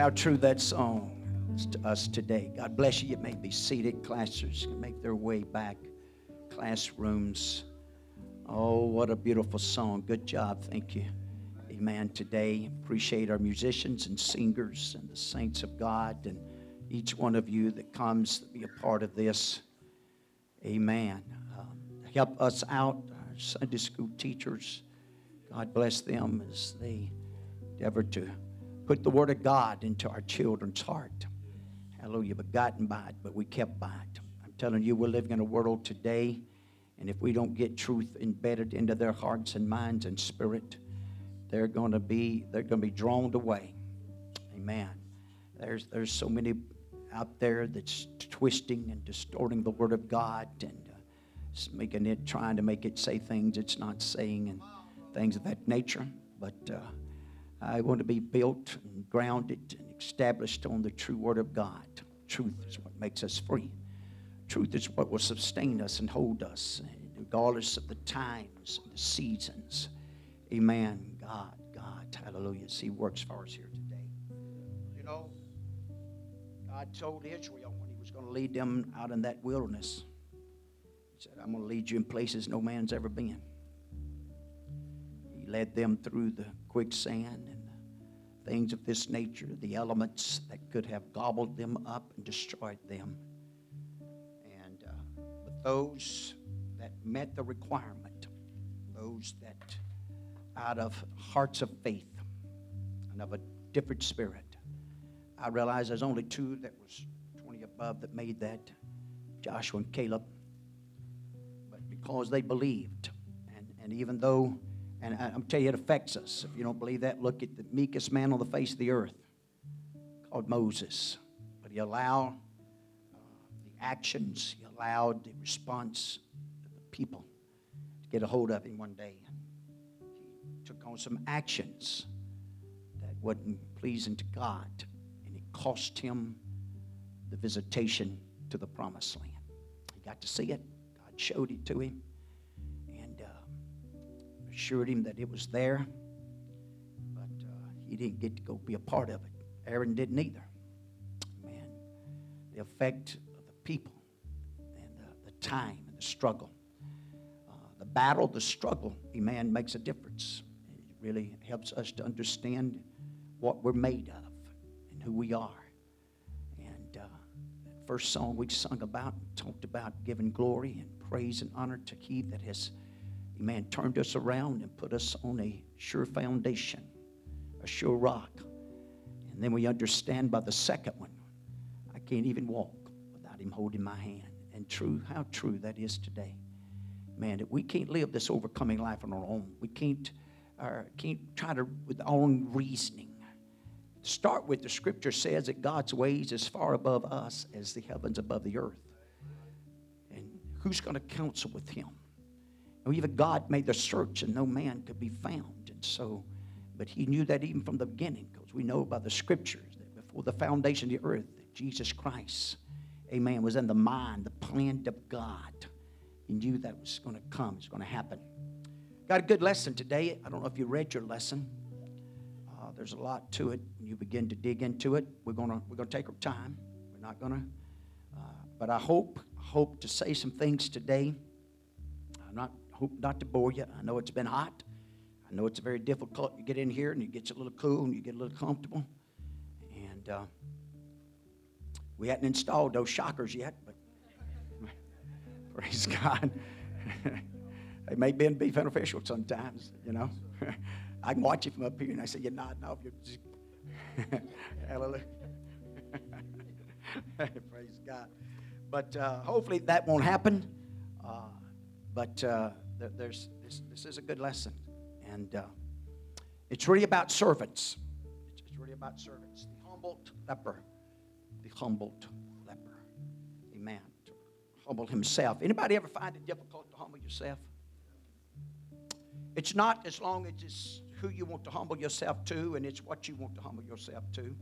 how true that song is to us today. God bless you. You may be seated. Classers can make their way back. Classrooms. Oh, what a beautiful song. Good job. Thank you. Amen. Today, appreciate our musicians and singers and the saints of God and each one of you that comes to be a part of this. Amen. Um, help us out, our Sunday school teachers. God bless them as they endeavor to put the Word of God into our children's heart. Hallelujah. But Begotten by it, but we kept by it. I'm telling you, we're living in a world today, and if we don't get truth embedded into their hearts and minds and spirit, they're going to be they're going to be drawn away. Amen. There's there's so many out there that's twisting and distorting the Word of God and uh, making it trying to make it say things it's not saying and things of that nature. But uh, Uh, I want to be built and grounded and established on the true Word of God. Truth is what makes us free. Truth is what will sustain us and hold us, regardless of the times and the seasons. Amen. God, God, hallelujah. See, works for us here today. You know, God told Israel when He was going to lead them out in that wilderness, He said, I'm going to lead you in places no man's ever been. He led them through the quicksand and things of this nature, the elements that could have gobbled them up and destroyed them. And uh, but those that met the requirement, those that out of hearts of faith and of a different spirit, I realize there's only two that was 20 above that made that, Joshua and Caleb. But because they believed, and, and even though and I, am telling you, it affects us. If you don't believe that, look at the meekest man on the face of the earth called Moses. But he allowed uh, the actions, he allowed the response of the people to get a hold of him one day. He took on some actions that wasn't pleasing to God, and it cost him the visitation to the promised land. He got to see it, God showed it to him assured him that it was there, but uh, he didn't get to go be a part of it. Aaron didn't either. Man, the effect of the people and the, the time and the struggle. Uh, the battle, the struggle, amen, makes a difference. It really helps us to understand what we're made of and who we are. And uh, that first song we sung about talked about giving glory and praise and honor to He that has Amen. Turned us around and put us on a sure foundation, a sure rock. And then we understand by the second one, I can't even walk without Him holding my hand. And true, how true that is today. Man, that we can't live this overcoming life on our own. We can't, uh, can't try to, with our own reasoning. Start with the scripture says that God's ways is far above us as the heavens above the earth. And who's going to counsel with Him? Even God made the search and no man could be found. And so, but he knew that even from the beginning, because we know by the scriptures that before the foundation of the earth, Jesus Christ, amen, was in the mind, the plan of God. He knew that was going to come, it's going to happen. Got a good lesson today. I don't know if you read your lesson. Uh, there's a lot to it. You begin to dig into it. We're gonna we're gonna take our time. We're not gonna. Uh, but I hope hope to say some things today. I'm not hope not to bore you. I know it's been hot. I know it's very difficult. You get in here and you get a little cool and you get a little comfortable. And uh, we hadn't installed those shockers yet, but praise God. they may be, be beneficial sometimes, you know. I can watch you from up here and I say, You're nodding off. You're Hallelujah. praise God. But uh, hopefully that won't happen. Uh, but uh, there's, this, this is a good lesson. And uh, it's really about servants. It's really about servants. The humbled leper. The humbled leper. Amen. To humble himself. Anybody ever find it difficult to humble yourself? It's not as long as it's who you want to humble yourself to and it's what you want to humble yourself to.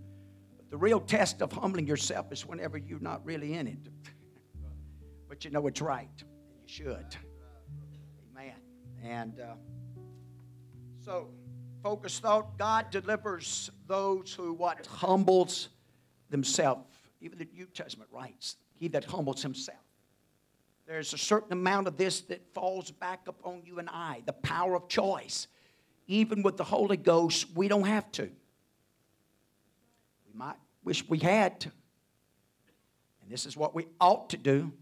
But the real test of humbling yourself is whenever you're not really in it. but you know it's right you should. And uh, so focus thought God delivers those who what humbles themselves. Even the New Testament writes, He that humbles himself. There's a certain amount of this that falls back upon you and I, the power of choice. Even with the Holy Ghost, we don't have to. We might wish we had to. And this is what we ought to do.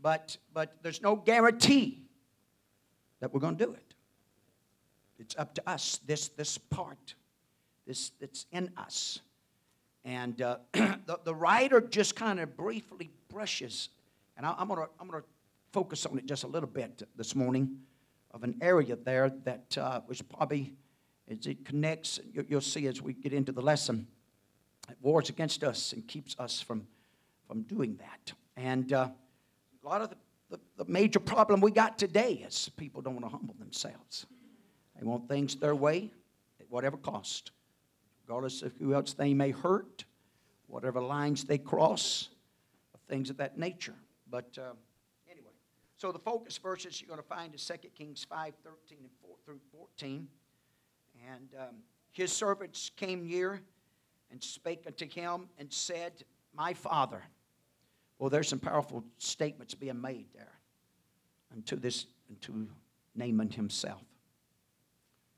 But, but there's no guarantee that we're going to do it. It's up to us, this, this part, this that's in us. And uh, the, the writer just kind of briefly brushes and I, am going to I'm gonna focus on it just a little bit this morning of an area there that uh, was probably, as it connects, you, you'll see as we get into the lesson, it wars against us and keeps us from, from doing that. And uh, a lot of the, the, the major problem we got today is people don't want to humble themselves. They want things their way at whatever cost, regardless of who else they may hurt, whatever lines they cross, things of that nature. But uh, anyway, so the focus verses you're going to find is 2 Kings 5 13 and 4 through 14. And um, his servants came near and spake unto him and said, My father. Well, there's some powerful statements being made there unto this, unto Naaman himself.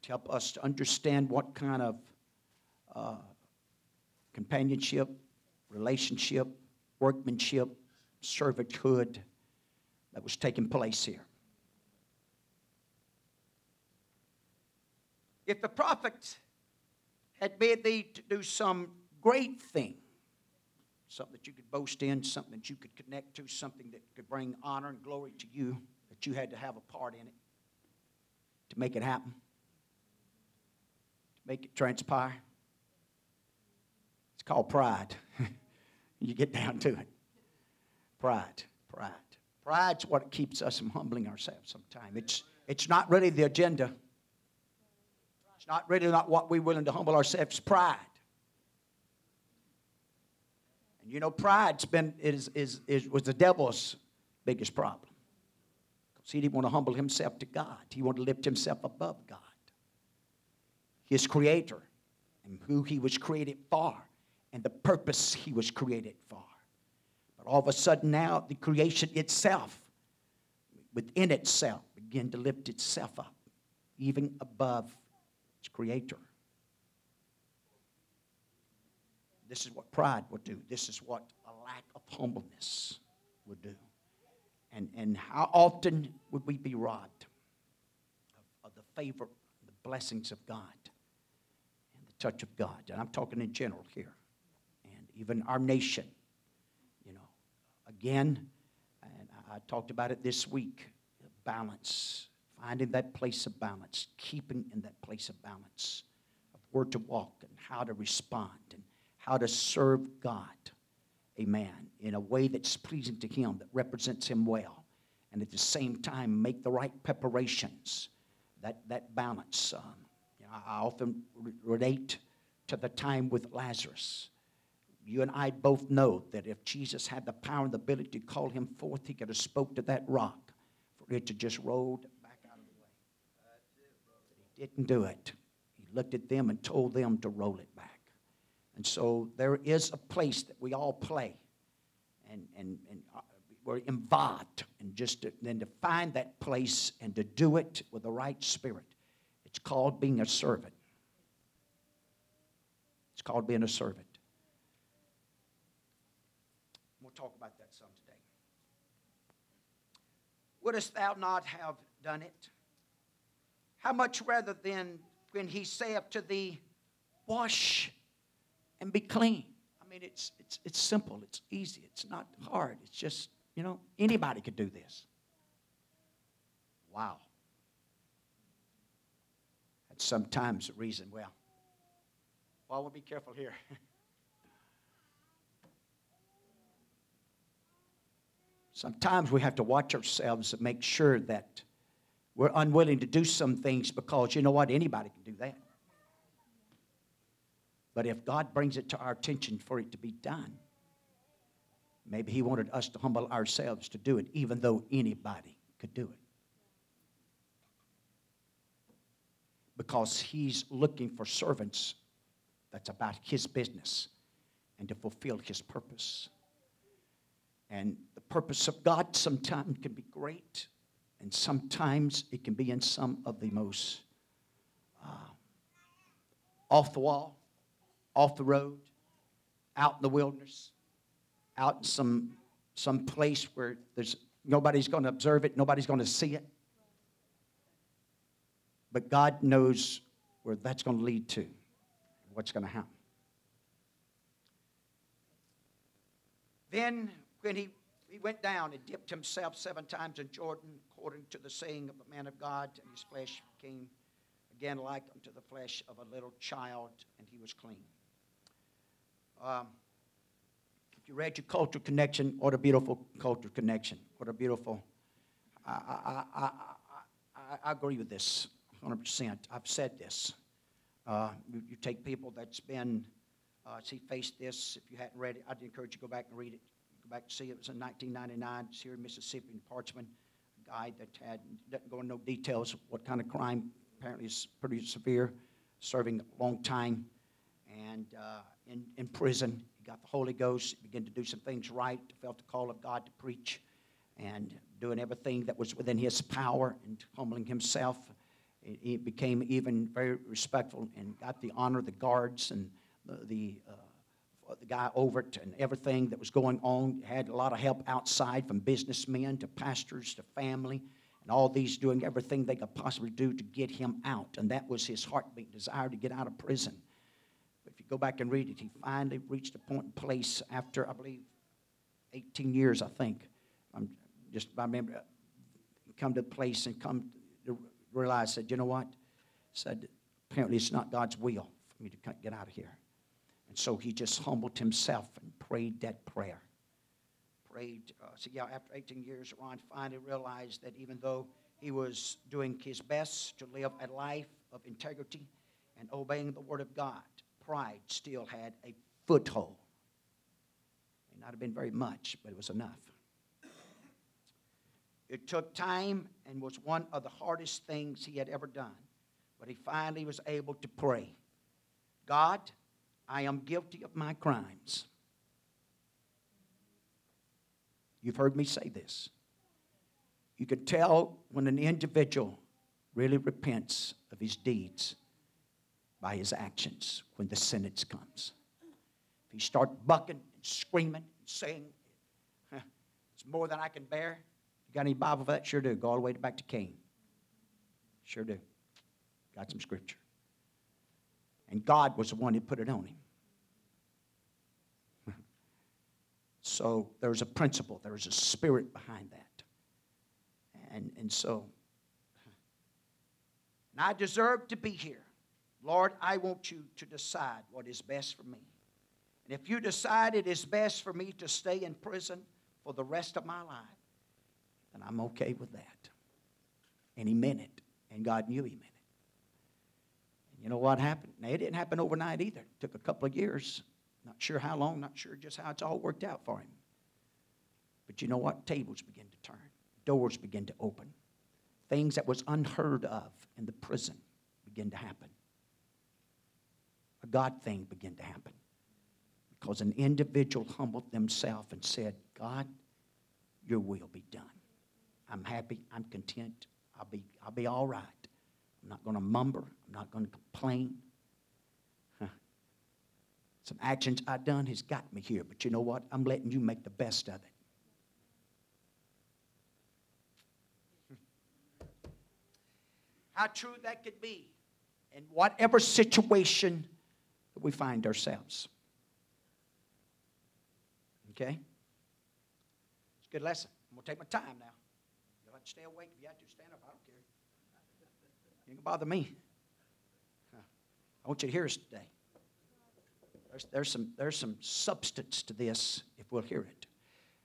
To help us to understand what kind of uh, companionship, relationship, workmanship, servanthood that was taking place here. If the prophet had bid thee to do some great thing, something that you could boast in, something that you could connect to, something that could bring honor and glory to you, that you had to have a part in it to make it happen, to make it transpire. It's called pride. you get down to it. Pride, pride. Pride's what keeps us from humbling ourselves sometimes. It's, it's not really the agenda. It's not really not what we're willing to humble ourselves. Pride. And you know, pride's been is, is, is was the devil's biggest problem. Because he didn't want to humble himself to God. He wanted to lift himself above God. His creator and who he was created for and the purpose he was created for. But all of a sudden now, the creation itself, within itself, began to lift itself up, even above its creator. This is what pride would do. This is what a lack of humbleness would do. And, and how often would we be robbed of, of the favor, the blessings of God, and the touch of God? And I'm talking in general here. And even our nation You know, again, and I talked about it this week balance, finding that place of balance, keeping in that place of balance of where to walk and how to respond and how to serve God, amen, in a way that's pleasing to Him, that represents Him well, and at the same time make the right preparations, that, that balance. Um, you know, I often relate to the time with Lazarus you and I both know that if Jesus had the power and the ability to call him forth, he could have spoke to that rock for it to just roll back out of the way. But he didn't do it. He looked at them and told them to roll it back. And so there is a place that we all play, and, and, and uh, we're involved. And just to, then to find that place and to do it with the right spirit, it's called being a servant. It's called being a servant. We'll talk about that some today. Wouldst thou not have done it? How much rather then when he saith to thee, Wash and be clean? I mean, it's, it's, it's simple, it's easy, it's not hard. It's just, you know, anybody could do this. Wow. That's sometimes the reason, well, well, we'll be careful here. Sometimes we have to watch ourselves and make sure that we're unwilling to do some things because you know what? Anybody can do that. But if God brings it to our attention for it to be done, maybe He wanted us to humble ourselves to do it, even though anybody could do it. because he's looking for servants that's about his business and to fulfill his purpose. And the purpose of God sometimes can be great, and sometimes it can be in some of the most uh, off the wall, off the road, out in the wilderness, out in some, some place where there's nobody's going to observe it, nobody's going to see it. But God knows where that's going to lead to, what's going to happen. Then, when he, he went down and dipped himself seven times in Jordan, according to the saying of the man of God, and his flesh became again like unto the flesh of a little child, and he was clean. Um, if you read your cultural connection, what a beautiful cultural connection. What a beautiful. I, I, I, I, I agree with this 100%. I've said this. Uh, you, you, take people that's been, uh, see, faced this. If you hadn't read it, I'd encourage you to go back and read it. Go back and see it. It was in 1999. It's here in Mississippi in Parchman. A guy that had, doesn't go into no details what kind of crime. Apparently, it's pretty severe, serving a long time, and uh, in, in prison. He got the Holy Ghost, began to do some things right, felt the call of God to preach, and doing everything that was within his power and humbling himself he became even very respectful and got the honor of the guards and the, the, uh, the guy over it and everything that was going on. Had a lot of help outside from businessmen to pastors to family and all these doing everything they could possibly do to get him out. And that was his heartbeat, desire to get out of prison. You go back and read it, he finally reached a point and place after, I believe, 18 years, I think. I'm just, I remember, come to the place and come to realize, said, you know what? Said, apparently it's not God's will for me to get out of here. And so he just humbled himself and prayed that prayer. Prayed. Uh, so, yeah, after 18 years, Ron finally realized that even though he was doing his best to live a life of integrity and obeying the Word of God, pride still had a foothold. It may not have been very much, but it was enough. It took time and was one of the hardest things he had ever done. But he finally was able to pray God, I am guilty of my crimes. You've heard me say this. You can tell when an individual really repents of his deeds by his actions when the sentence comes. If he start bucking and screaming and saying, it's more than I can bear, you Got any Bible for that? Sure do. Go all the way back to Cain. Sure do. Got some scripture. And God was the one who put it on him. so there's a principle, there's a spirit behind that. And, and so, and I deserve to be here. Lord, I want you to decide what is best for me. And if you decide it is best for me to stay in prison for the rest of my life, then I'm okay with that. And he meant it, and God knew he meant it. And you know what happened? Now, it didn't happen overnight either. It took a couple of years. Not sure how long, not sure just how it's all worked out for him. But you know what? Tables begin to turn, doors begin to open. Things that was unheard of in the prison begin to happen. A God thing began to happen. Because an individual humbled themselves and said, God, your will be done. I'm happy. I'm content. I'll be, I'll be all right. I'm not going to mumber. I'm not going to complain. Huh. Some actions I've done has got me here, but you know what? I'm letting you make the best of it. How true that could be in whatever situation that we find ourselves. Okay? It's a good lesson. I'm going to take my time now stay awake. If you have to, stand up. I don't care. You ain't gonna bother me. I want you to hear us today. There's, there's, some, there's some substance to this if we'll hear it.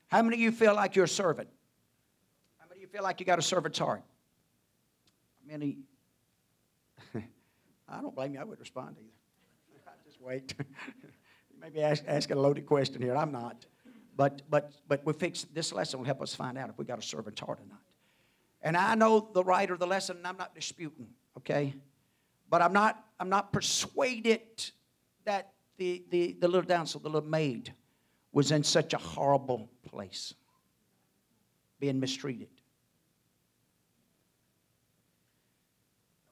How many of you feel like you're a servant? How many of you feel like you got a servant's heart? Many? I don't blame you. I wouldn't respond either. Wait. Maybe ask, ask a loaded question here. I'm not. But, but, but we fix this lesson will help us find out if we got a servant's heart or not. And I know the writer of the lesson, and I'm not disputing, okay? But I'm not, I'm not persuaded that the, the, the little damsel, the little maid, was in such a horrible place, being mistreated.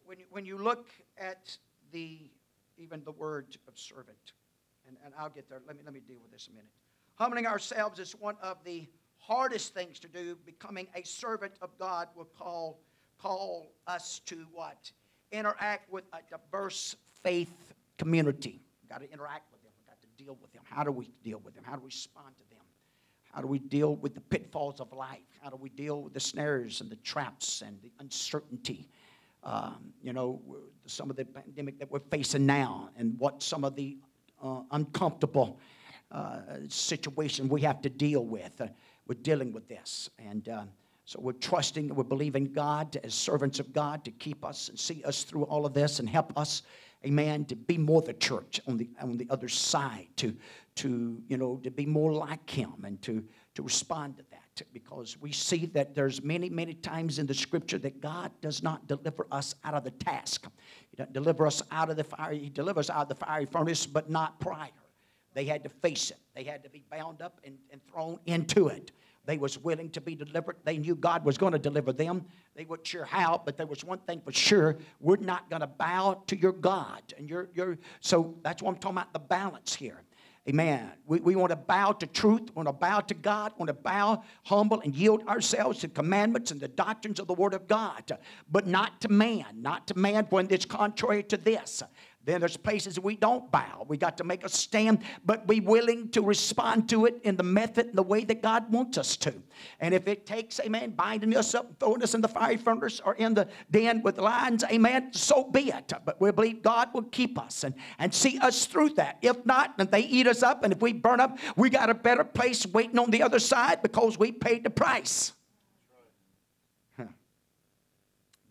When you, when you look at the even the word of servant, and, and I'll get there. Let me, let me deal with this a minute. Humbling ourselves is one of the hardest things to do. Becoming a servant of God will call, call us to what? Interact with a diverse faith community. We've got to interact with them. We've got to deal with them. How do we deal with them? How do we respond to them? How do we deal with the pitfalls of life? How do we deal with the snares and the traps and the uncertainty? Um, you know, some of the pandemic that we're facing now and what some of the uh, uncomfortable uh, situation we have to deal with. Uh, we're dealing with this. And uh, so we're trusting, we're believing God as servants of God to keep us and see us through all of this and help us, amen, to be more the church on the, on the other side, to, to, you know, to be more like Him and to, to respond to that because we see that there's many many times in the scripture that god does not deliver us out of the task he doesn't deliver us out of the fire he delivers out of the fiery furnace but not prior they had to face it. They had to be bound up and, and thrown into it. They was willing to be delivered. They knew God was going to deliver them. They weren't sure how, but there was one thing for sure: we're not going to bow to your God. And you're, you're so that's what I'm talking about. The balance here. Amen. We, we want to bow to truth, we want to bow to God, we want to bow humble and yield ourselves to commandments and the doctrines of the Word of God, but not to man, not to man when it's contrary to this. Then there's places we don't bow. We got to make a stand, but be willing to respond to it in the method and the way that God wants us to. And if it takes, amen, binding us up, throwing us in the fiery furnace or in the den with lions, amen, so be it. But we believe God will keep us and, and see us through that. If not, and they eat us up, and if we burn up, we got a better place waiting on the other side because we paid the price. Huh.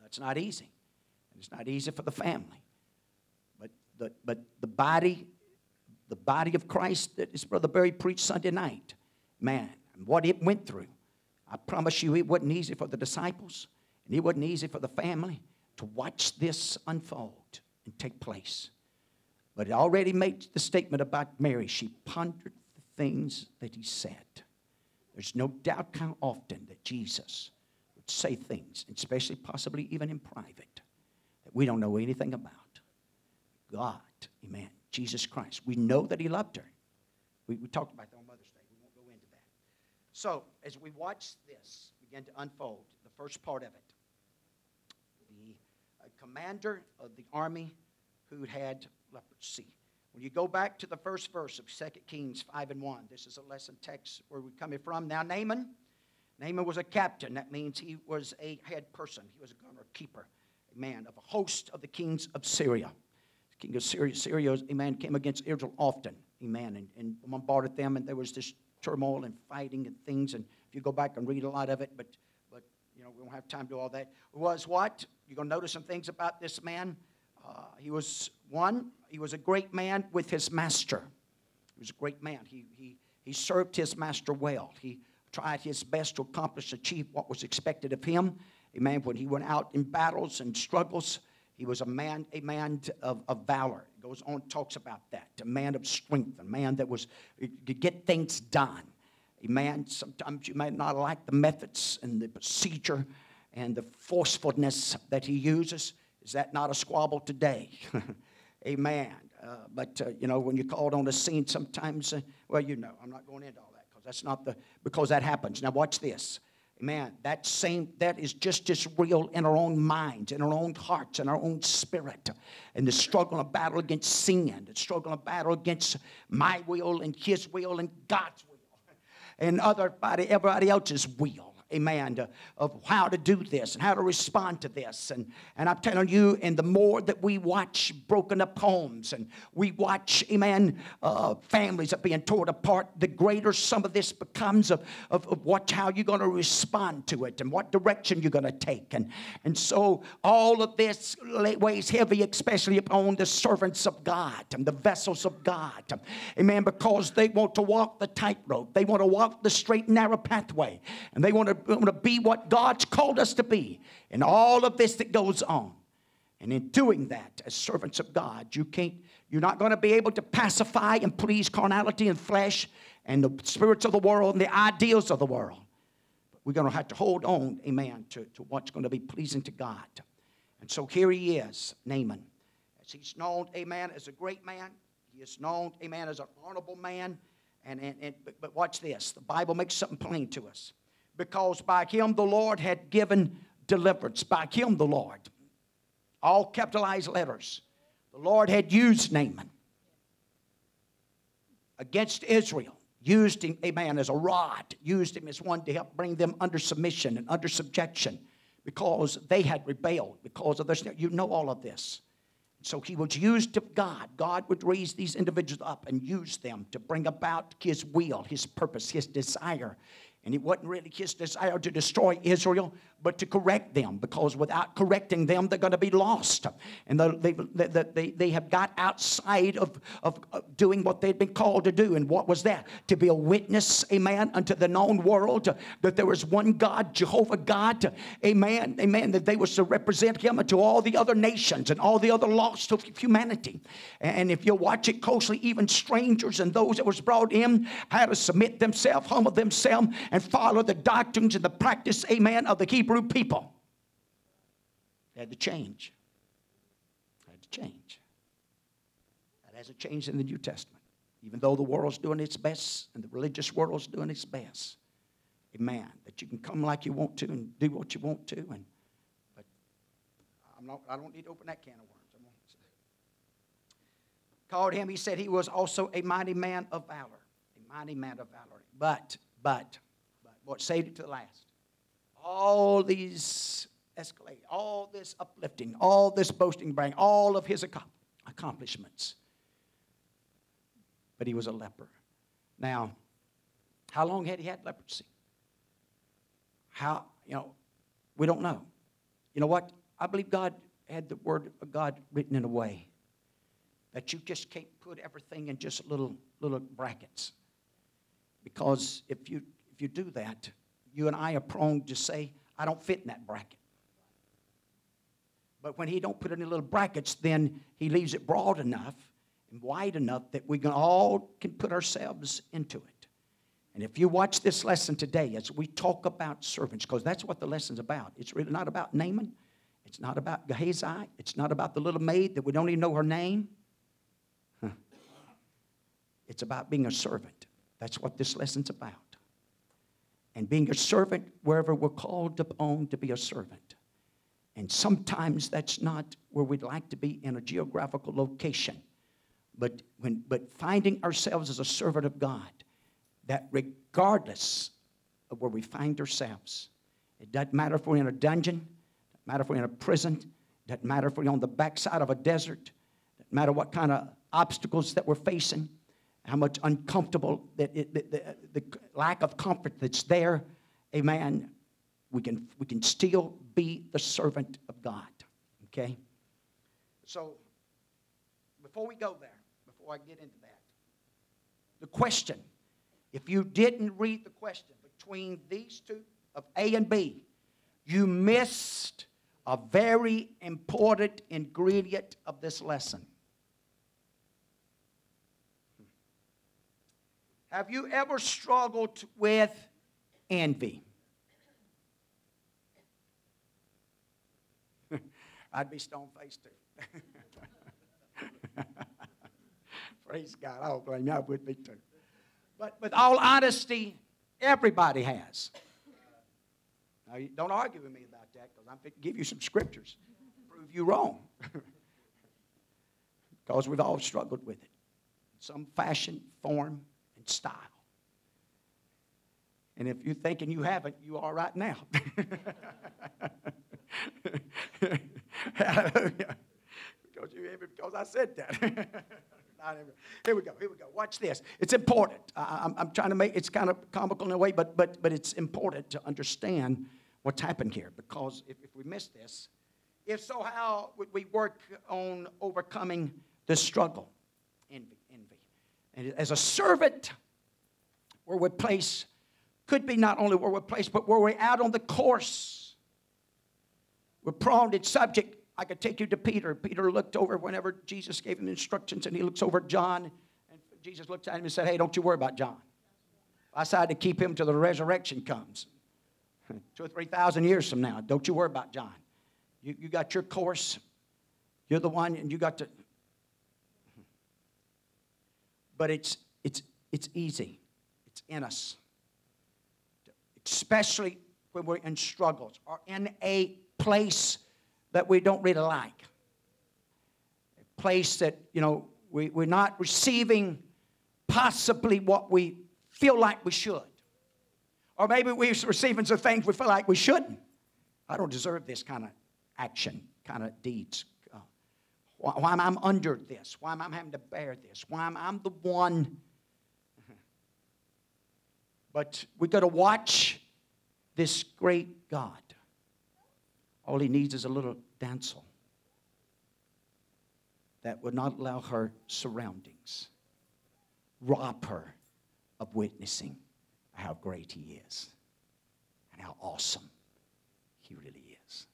That's not easy. It's not easy for the family the, but the body, the body of Christ that his brother Barry preached Sunday night, man, what it went through. I promise you, it wasn't easy for the disciples, and it wasn't easy for the family to watch this unfold and take place. But it already made the statement about Mary. She pondered the things that he said. There's no doubt how often that Jesus would say things, especially possibly even in private, that we don't know anything about. God, amen, Jesus Christ. We know that He loved her. We, we talked about that on Mother's Day. We won't go into that. So, as we watch this begin to unfold, the first part of it, the uh, commander of the army who had leprosy. When you go back to the first verse of 2 Kings 5 and 1, this is a lesson text where we're coming from. Now, Naaman, Naaman was a captain. That means he was a head person. He was a gunner, keeper, a man of a host of the kings of Syria. King of Syria, Syria, amen, came against Israel often, amen, and, and bombarded them, and there was this turmoil and fighting and things. And if you go back and read a lot of it, but but you know we don't have time to do all that. Was what you're to notice some things about this man. Uh, he was one. He was a great man with his master. He was a great man. He he he served his master well. He tried his best to accomplish, achieve what was expected of him. Amen. When he went out in battles and struggles, he was a man, a man of, of valor. It goes on, talks about that. A man of strength, a man that was could get things done. A man, sometimes you may not like the methods and the procedure and the forcefulness that he uses. Is that not a squabble today? Amen. Uh, but uh, you know, when you're called on the scene, sometimes, uh, well, you know, I'm not going into all that because that's not the because that happens. Now, watch this. Man, that same that is just as real in our own minds, in our own hearts, in our own spirit. And the struggle and battle against sin, the struggle and battle against my will and his will and God's will, and other everybody else's will amen, of how to do this and how to respond to this. And, and I'm telling you, and the more that we watch broken up homes and we watch, amen, uh, families are being torn apart, the greater some of this becomes of, of, of what, how you're going to respond to it and what direction you're going to take. And, and so all of this weighs heavy, especially upon the servants of God and the vessels of God. Amen, because they want to walk the tightrope. They want to walk the straight, narrow pathway. And they want to we want to be what God's called us to be in all of this that goes on. And in doing that, as servants of God, you can't, you're not going to be able to pacify and please carnality and flesh and the spirits of the world and the ideals of the world. But we're going to have to hold on, amen, to, to what's going to be pleasing to God. And so here he is, Naaman. As he's known, amen, as a great man. He is known, amen, as an honorable man. And, and, and but watch this. The Bible makes something plain to us. Because by him the Lord had given deliverance. By him the Lord all capitalized letters. The Lord had used Naaman against Israel, used him, amen, as a rod, used him as one to help bring them under submission and under subjection because they had rebelled because of this. You know all of this. So he was used of God. God would raise these individuals up and use them to bring about his will, his purpose, his desire and it wasn't really his desire to destroy Israel, but to correct them, because without correcting them, they're going to be lost. And they, they, they, they have got outside of, of, doing what they'd been called to do. And what was that? To be a witness, amen, unto the known world that there was one God, Jehovah God, amen, amen, that they was to represent him unto all the other nations and all the other lost of humanity. And if you watch it closely, even strangers and those that was brought in had to submit themselves, humble themselves, and follow the doctrines and the practice, amen, of the Hebrew people. They had to change. They had to change. That hasn't changed in the New Testament. Even though the world's doing its best and the religious world's doing its best. Amen. That you can come like you want to and do what you want to. And but I'm not, I don't need to open that can of worms. Called him, he said he was also a mighty man of valor. A mighty man of valor. But, but, what saved it to the last. All these escalate, all this uplifting, all this boasting, bring all of his accomplishments. But he was a leper. Now, how long had he had leprosy? How, you know, we don't know. You know what? I believe God had the word of God written in a way that you just can't put everything in just little little brackets. Because if you if you do that, you and I are prone to say, I don't fit in that bracket. But when he don't put any little brackets, then he leaves it broad enough and wide enough that we can all can put ourselves into it. And if you watch this lesson today, as we talk about servants, because that's what the lesson's about. It's really not about Naaman. It's not about Gehazi. It's not about the little maid that we don't even know her name. Huh. It's about being a servant. That's what this lesson's about and being a servant wherever we're called upon to be a servant. And sometimes that's not where we'd like to be in a geographical location. But, when, but finding ourselves as a servant of God, that regardless of where we find ourselves, it doesn't matter if we're in a dungeon, doesn't matter if we're in a prison, doesn't matter if we're on the backside of a desert, doesn't matter what kind of obstacles that we're facing, how much uncomfortable that it, uh, the, the, the lack of comfort that's there, amen, we can, we can still be the servant of God. Okay? So, before we go there, before I get into that, the question, if you didn't read the question between these two of A and B, you missed a very important ingredient of this lesson. Have you ever struggled with envy? I'd be stone faced too. Praise God. I don't blame you. I would be too. But with all honesty, everybody has. Now, don't argue with me about that because I'm going to give you some scriptures prove you wrong. because we've all struggled with it. Some fashion, form, style. And if you're thinking you haven't, you are right now. Because, you, because I said that. here we go. Here we go. Watch this. It's important. I, am I'm trying to make it's kind of comical in a way, but but but it's important to understand what's happened here because if, if we miss this, if so, how would we work on overcoming the struggle? Envy. And as a servant, where we're placed could be not only where we're placed, but where we're out on the course. We're prone, it's subject I could take you to Peter. Peter looked over whenever Jesus gave him instructions, and he looks over at John, and Jesus looked at him and said, Hey, don't you worry about John. I decided to keep him till the resurrection comes. Two or three thousand years from now. Don't you worry about John. You, you got your course. You're the one, and you got to. But it's, it's, it's easy, it's in us. Especially when we're in struggles or in a place that we don't really like. A place that, you know, we, we're not receiving possibly what we feel like we should. Or maybe we're receiving some things we feel like we shouldn't. I don't deserve this kind of action, kind of deeds. Why, why am I under this? Why am I having to bear this? Why am I the one? But we got to watch this great God. All he needs is a little damsel that would not allow her surroundings rob her of witnessing how great he is and how awesome he really is.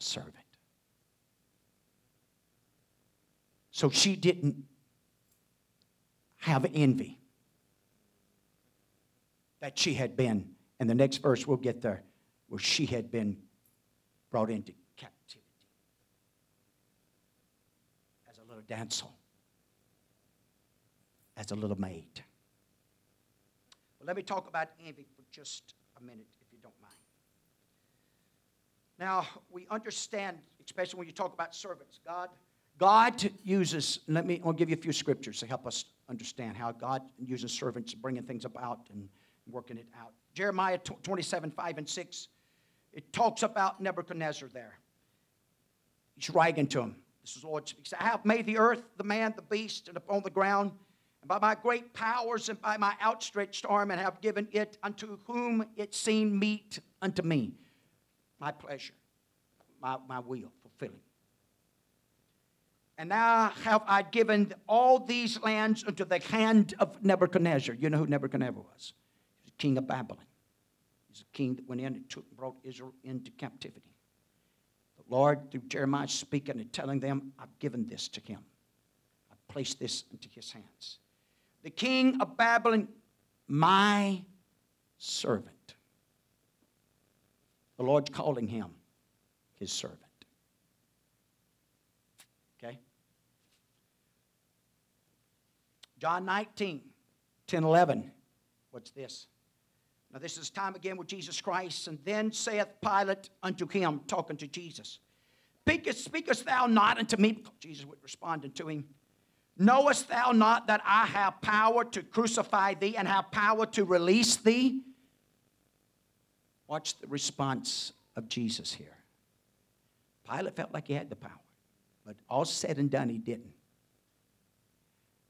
A servant. So she didn't have envy that she had been, and the next verse we'll get there, where she had been brought into captivity as a little damsel as a little maid. Well, let me talk about envy for just a minute, if you don't mind. Now, we understand, especially when you talk about servants, God, God uses, let me, I'll give you a few scriptures to help us understand how God uses servants bringing things about and working it out. Jeremiah 27, 5 and 6, it talks about Nebuchadnezzar there. He's writing to him. This is Lord speaks. I have made the earth, the man, the beast, and upon the ground and by my great powers and by my outstretched arm, and have given it unto whom it seemed meet unto me. My pleasure, my, my will, fulfilling. And now have I given all these lands unto the hand of Nebuchadnezzar. You know who Nebuchadnezzar was? He was king of Babylon. He's a king that went in and took, brought Israel into captivity. The Lord, through Jeremiah, speaking and telling them, I've given this to him. I've placed this into his hands the king of Babylon, my servant. The Lord's calling him his servant. Okay? John 19, 10, 11. What's this? Now, this is time again with Jesus Christ. And then saith Pilate unto him, talking to Jesus, Speakest, speakest thou not unto me? Jesus would respond unto him, Knowest thou not that I have power to crucify thee and have power to release thee? Watch the response of Jesus here. Pilate felt like he had the power, but all said and done, he didn't.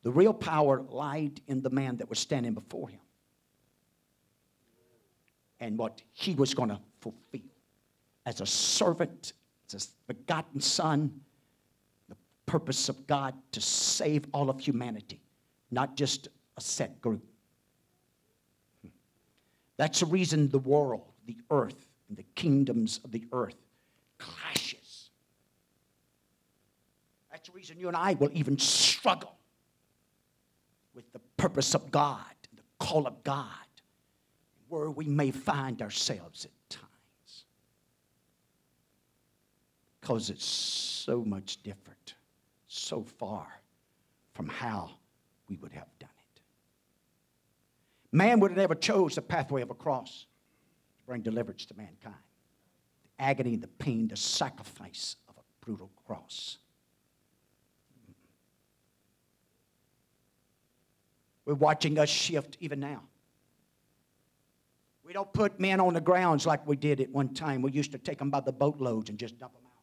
The real power lied in the man that was standing before him and what he was going to fulfill as a servant, as a begotten son the purpose of God to save all of humanity, not just a set group. That's the reason the world, the earth, and the kingdoms of the earth clashes. That's the reason you and I will even struggle with the purpose of God, the call of God, where we may find ourselves at times. Because it's so much different so far from how we would have done it. Man would have never chose the pathway of a cross bring deliverance to mankind. The agony, the pain, the sacrifice of a brutal cross. We're watching us shift even now. We don't put men on the grounds like we did at one time. We used to take them by the boatloads and just dump them out.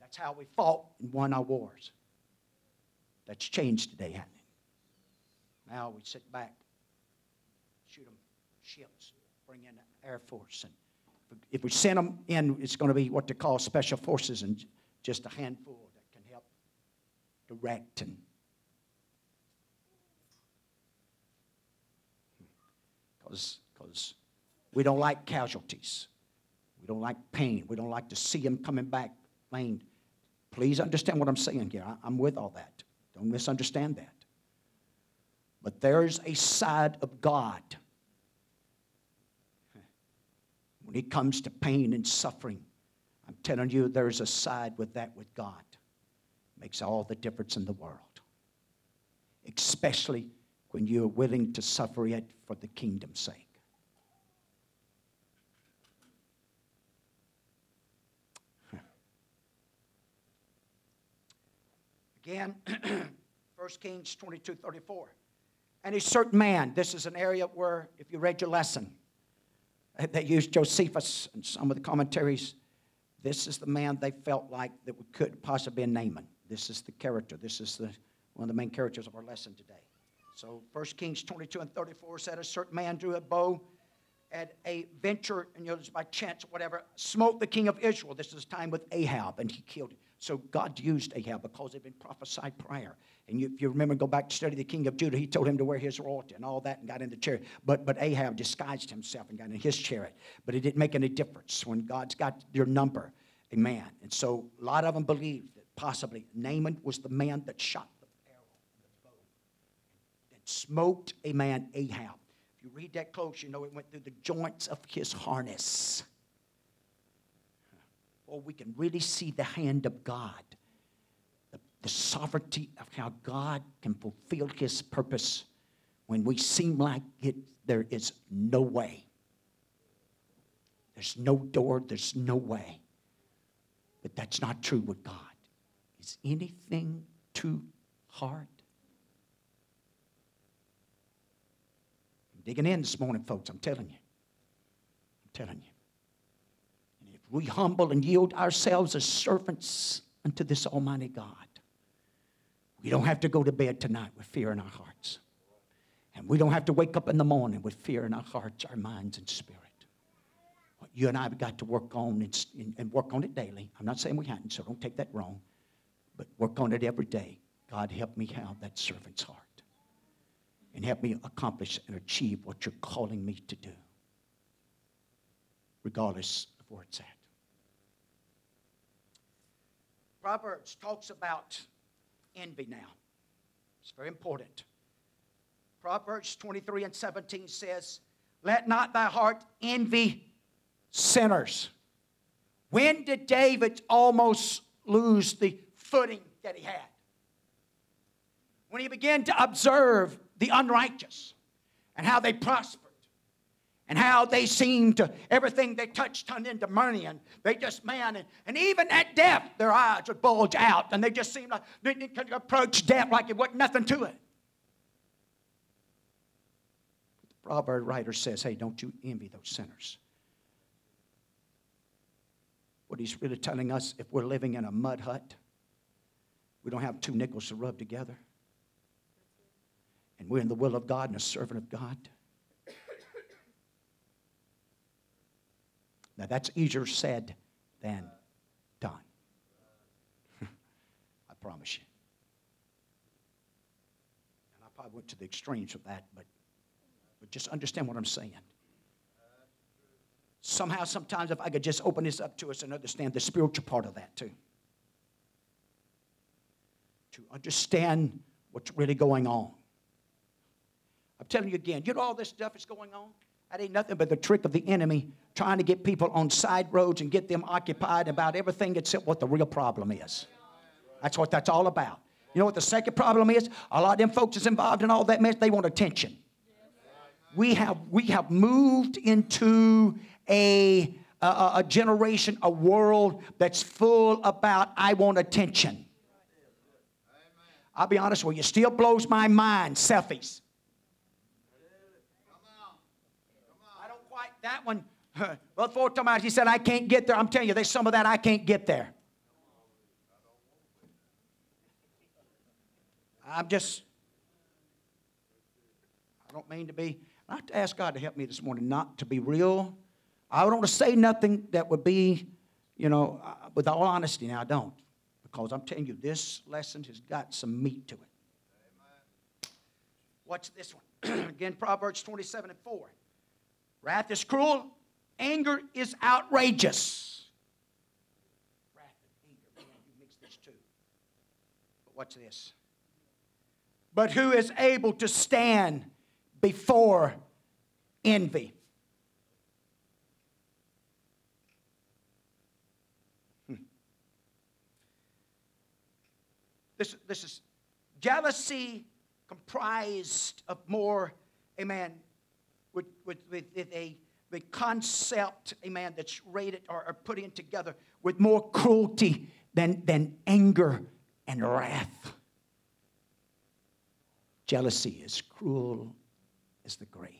that's how we fought and won our wars. That's changed today, hasn't it? Now we sit back, ships, bring in Air Force. And if we send them in, it's going to be what they call special forces and just a handful that can help direct and because we don't like casualties. We don't like pain. We don't like to see them coming back lame. Please understand what I'm saying here. I- I'm with all that. Don't misunderstand that. But there's a side of God when it comes to pain and suffering. I'm telling you, there's a side with that with God. Makes all the difference in the world. Especially when you're willing to suffer it for the kingdom's sake. Again, 1 Kings 22 34. And a certain man, this is an area where, if you read your lesson, they used Josephus and some of the commentaries. This is the man they felt like that we could possibly be Naaman. This is the character. This is the, one of the main characters of our lesson today. So 1 Kings 22 and 34 said, A certain man drew a bow at a venture, and you know, just by chance or whatever, smote the king of Israel. This is time with Ahab, and he killed him. So God used Ahab because it had been prophesied prior. And you, if you remember, go back to study the king of Judah, he told him to wear his royalty and all that and got in the chariot. But, but Ahab disguised himself and got in his chariot. But it didn't make any difference when God's got your number, a man. And so a lot of them believed that possibly Naaman was the man that shot the arrow, bow, that smoked a man, Ahab. If you read that close, you know it went through the joints of his harness. Or we can really see the hand of God, the, the sovereignty of how God can fulfill his purpose when we seem like it, there is no way. There's no door, there's no way. But that's not true with God. Is anything too hard? Digging in this morning, folks, I'm telling you. I'm telling you. We humble and yield ourselves as servants unto this Almighty God, we don't have to go to bed tonight with fear in our hearts. And we don't have to wake up in the morning with fear in our hearts, our minds, and spirit. What you and I have got to work on and, and work on it daily. I'm not saying we hadn't, so don't take that wrong. But work on it every day. God, help me have that servant's heart. And help me accomplish and achieve what you're calling me to do, regardless of where it's at. Proverbs talks about envy now. It's very important. Proverbs 23 and 17 says, Let not thy heart envy sinners. When did David almost lose the footing that he had? When he began to observe the unrighteous and how they prospered and how they seemed to everything they touched turned into money and they just man and, and even at death their eyes would bulge out and they just seemed like they could approach death like it wasn't nothing to it. The proverb writer says hey don't you envy those sinners. What he's really telling us if we're living in a mud hut we don't have two nickels to rub together. And we're in the will of God and a servant of God Now, that's easier said than done. I promise you. And I probably went to the extremes of that, but, but just understand what I'm saying. Somehow, sometimes, if I could just open this up to us and understand the spiritual part of that too. To understand what's really going on. I'm telling you again, you know all this stuff is going on? That ain't nothing but the trick of the enemy trying to get people on side roads and get them occupied about everything except what the real problem is. That's what that's all about. You know what the second problem is? A lot of them folks is involved in all that mess, they want attention. We have, we have moved into a, a, a generation, a world that's full about I want attention. I'll be honest with you, still blows my mind, selfies. I don't quite, that one, well, four times he said, I can't get there. I'm telling you, there's some of that I can't get there. I'm just, I don't mean to be, I have to ask God to help me this morning not to be real. I don't want to say nothing that would be, you know, uh, with all honesty. Now, I don't. Because I'm telling you, this lesson has got some meat to it. Watch this one. Again, Proverbs 27 and 4. Wrath is cruel, Anger is outrageous. Wrath and anger, man, you mix these two. But watch this. But who is able to stand before envy? Hmm. This, this is jealousy comprised of more, amen, with, with, with a the concept, amen, that's rated or, or put in together with more cruelty than, than anger and wrath. Jealousy is cruel as the grave.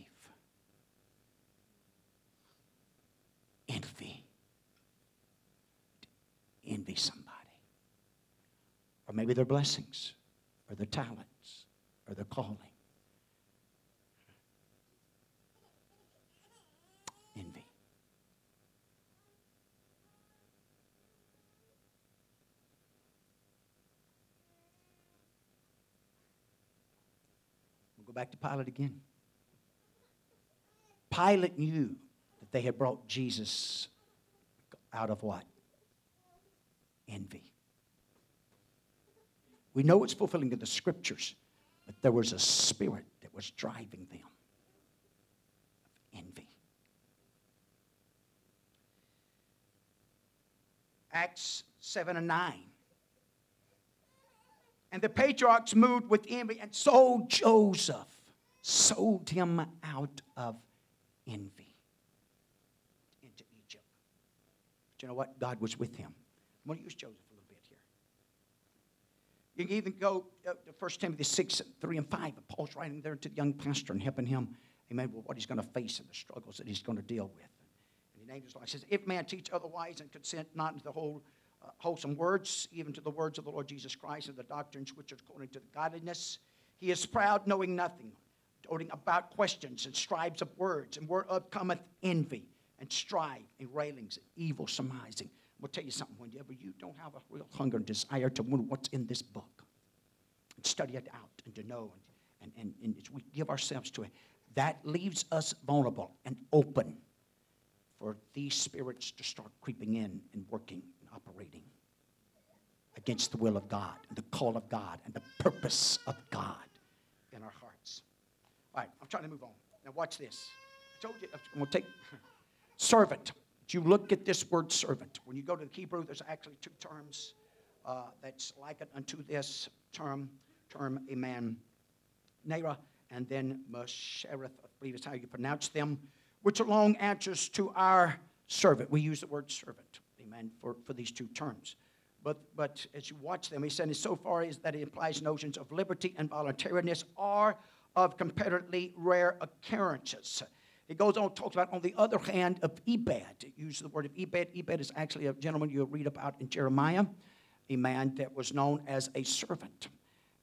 Envy. Envy somebody. Or maybe their blessings, or their talents, or their calling. Envy. We'll go back to Pilate again. Pilate knew that they had brought Jesus out of what? Envy. We know it's fulfilling of the scriptures, but there was a spirit that was driving them envy. Acts 7 and 9. And the patriarchs moved with envy and sold Joseph, sold him out of envy into Egypt. But you know what? God was with him. I'm going to use Joseph a little bit here. You can even go uh, to 1 Timothy 6, 3 and 5. Paul's writing there to the young pastor and helping him, amen, with what he's going to face and the struggles that he's going to deal with. And he names his life. He says, If man teach otherwise and consent not unto the whole wholesome words, even to the words of the Lord Jesus Christ and the doctrines which are according to the godliness, he is proud, knowing nothing, doting about questions and stribes of words, and whereof cometh envy and strife and railings and evil surmising. I'll tell you something, whenever you don't have a real hunger and desire to know what's in this book, and study it out and to know, and, and, and, and we give ourselves to it, that leaves us vulnerable and open for these spirits to start creeping in and working operating against the will of God and the call of God and the purpose of God in our hearts. All right, I'm trying to move on. Now, watch this. I told you, I'm going to take servant. You look at this word servant. When you go to the Hebrew, there's actually two terms uh, that's likened unto this term, term, a man, Nera, and then Meshereth, I believe is how you pronounce them which are long answers to our servant. We use the word servant, for, for these two terms. But, but as you watch them, he said, as so far as that it implies notions of liberty and voluntariness are of comparatively rare occurrences. He goes on, talks about, on the other hand, of Ebed. It uses the word of Ebed. Ebed is actually a gentleman you'll read about in Jeremiah, a man that was known as a servant.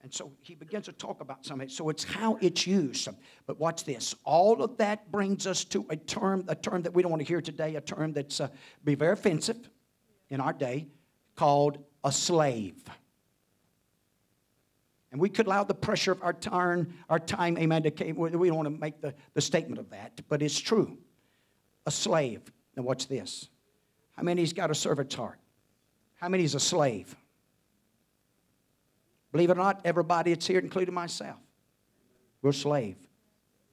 And so he begins to talk about something. So it's how it's used. But watch this. All of that brings us to a term, a term that we don't want to hear today, a term that's uh, be very offensive in our day, called a slave. And we could allow the pressure of our turn, our time, amen, to, we don't want to make the, the statement of that, but it's true. A slave. Now watch this. How many's got a servant's heart? How many's a slave? Believe it or not, everybody that's here, including myself, we're slave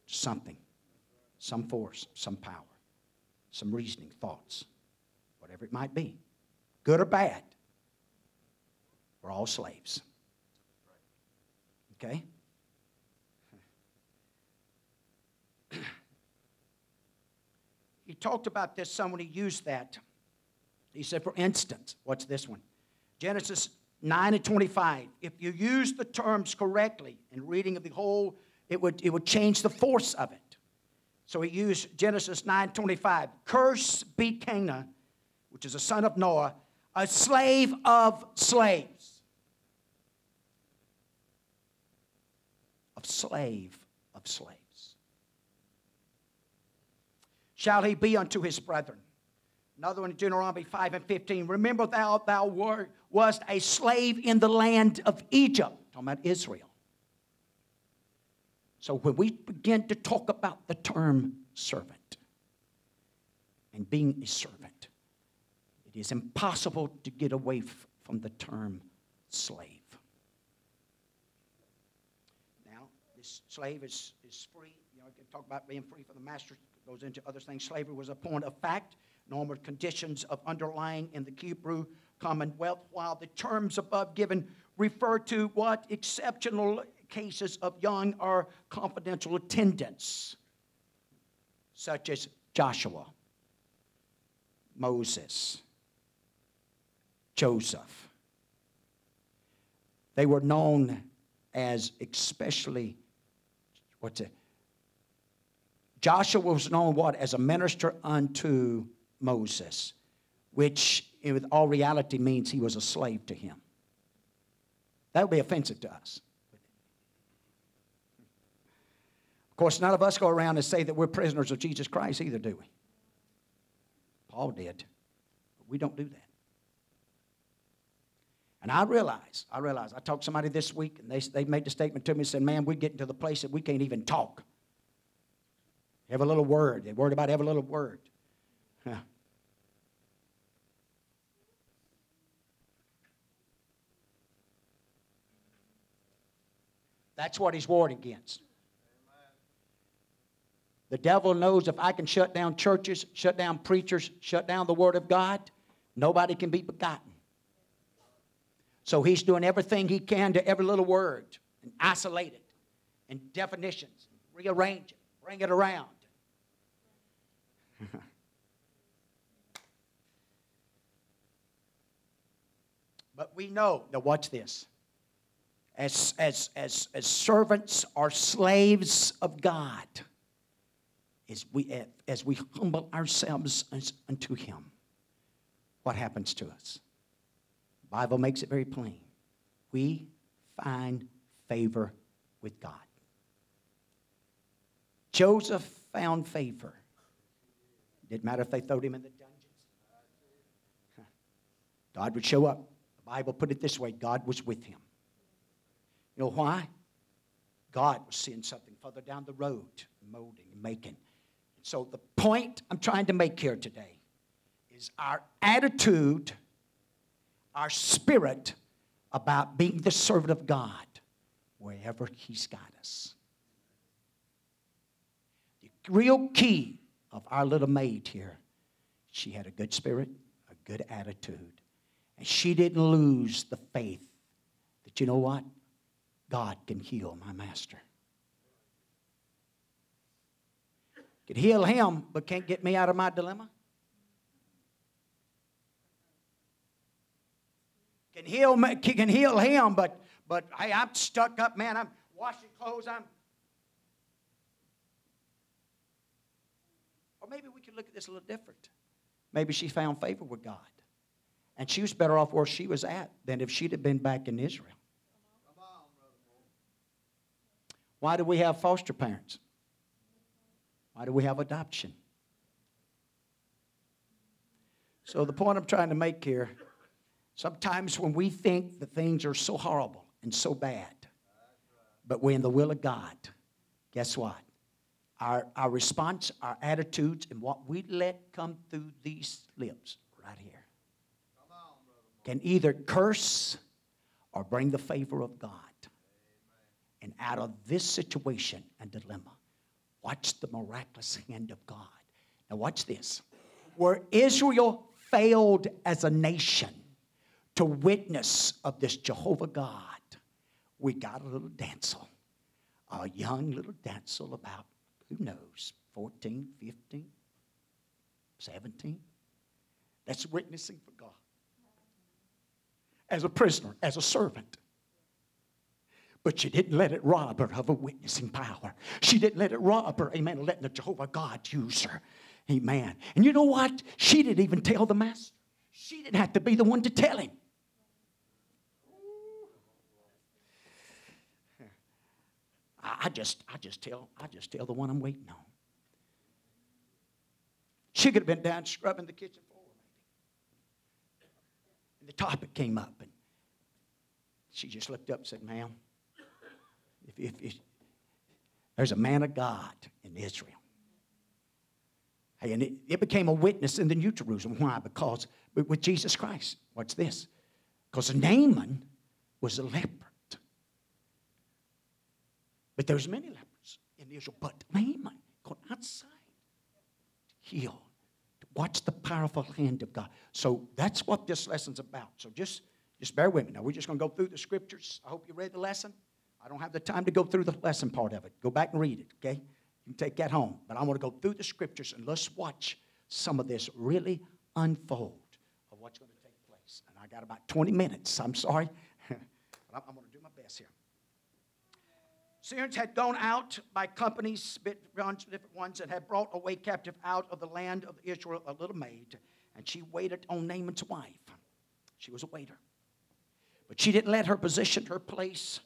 to something, some force, some power, some reasoning, thoughts, whatever it might be, good or bad. We're all slaves. Okay? he talked about this, someone he used that. He said, for instance, what's this one? Genesis 9 and 25. If you use the terms correctly in reading of the whole, it would, it would change the force of it. So he used Genesis 9 25. Curse be Canaan, which is a son of Noah, a slave of slaves. Of slave of slaves. Shall he be unto his brethren? Another one in Deuteronomy 5 and 15. Remember thou, thou were, wast a slave in the land of Egypt. Talking about Israel. So when we begin to talk about the term servant, and being a servant, it is impossible to get away from the term slave. Now, this slave is, is free. You know, I can talk about being free from the master, it goes into other things. Slavery was a point of fact, normal conditions of underlying in the Hebrew commonwealth, while the terms above given refer to what exceptional cases of young or confidential attendants, such as Joshua, Moses, Joseph. They were known as especially, what's it? Joshua was known what? As a minister unto Moses, which in all reality means he was a slave to him. That would be offensive to us. Of course, none of us go around and say that we're prisoners of Jesus Christ either, do we? Paul did. But we don't do that. And I realize, I realize, I talked to somebody this week, and they, they made the statement to me and said, Man, we're getting to the place that we can't even talk. Every little word. They're worried about every little word. Huh. That's what he's warned against. The devil knows if I can shut down churches, shut down preachers, shut down the Word of God, nobody can be begotten. So he's doing everything he can to every little word and isolate it and definitions, rearrange it, bring it around. but we know, now watch this. As, as, as, as servants are slaves of God, as we, as we humble ourselves unto Him, what happens to us? Bible makes it very plain. We find favor with God. Joseph found favor. Didn't matter if they threw him in the dungeons. God would show up. The Bible put it this way God was with him. You know why? God was seeing something further down the road, molding and making. So, the point I'm trying to make here today is our attitude, our spirit about being the servant of God wherever He's got us. The real key of our little maid here, she had a good spirit, a good attitude, and she didn't lose the faith that you know what? God can heal my master. Can heal him, but can't get me out of my dilemma? Can heal, can heal him, but, but hey, I'm stuck up, man. I'm washing clothes. I'm. Or maybe we could look at this a little different. Maybe she found favor with God. And she was better off where she was at than if she'd have been back in Israel. Why do we have foster parents? Why do we have adoption? So, the point I'm trying to make here sometimes when we think that things are so horrible and so bad, but we're in the will of God, guess what? Our, our response, our attitudes, and what we let come through these lips right here can either curse or bring the favor of God. And out of this situation and dilemma, Watch the miraculous hand of God. Now, watch this. Where Israel failed as a nation to witness of this Jehovah God, we got a little damsel, a young little damsel about, who knows, 14, 15, 17, that's witnessing for God. As a prisoner, as a servant but she didn't let it rob her of a witnessing power. She didn't let it rob her, amen, letting the Jehovah God use her. Amen. And you know what? She didn't even tell the master. She didn't have to be the one to tell him. I just, I just tell, I just tell the one I'm waiting on. She could have been down scrubbing the kitchen floor, maybe. And the topic came up, and she just looked up and said, Ma'am, if, if, if, there's a man of God in Israel. Hey, and it, it became a witness in the New Jerusalem. Why? Because with Jesus Christ. What's this? Because Naaman was a leper. But there's many lepers in Israel. But Naaman got outside healed. Watch the powerful hand of God. So that's what this lesson's about. So just, just bear with me. Now we're just going to go through the scriptures. I hope you read the lesson. I don't have the time to go through the lesson part of it. Go back and read it, okay? You can take that home. But I want to go through the scriptures and let's watch some of this really unfold of what's going to take place. And I got about 20 minutes. I'm sorry. I'm going to do my best here. Syrians had gone out by companies, different ones, and had brought away captive out of the land of Israel a little maid, and she waited on Naaman's wife. She was a waiter. But she didn't let her position, her place,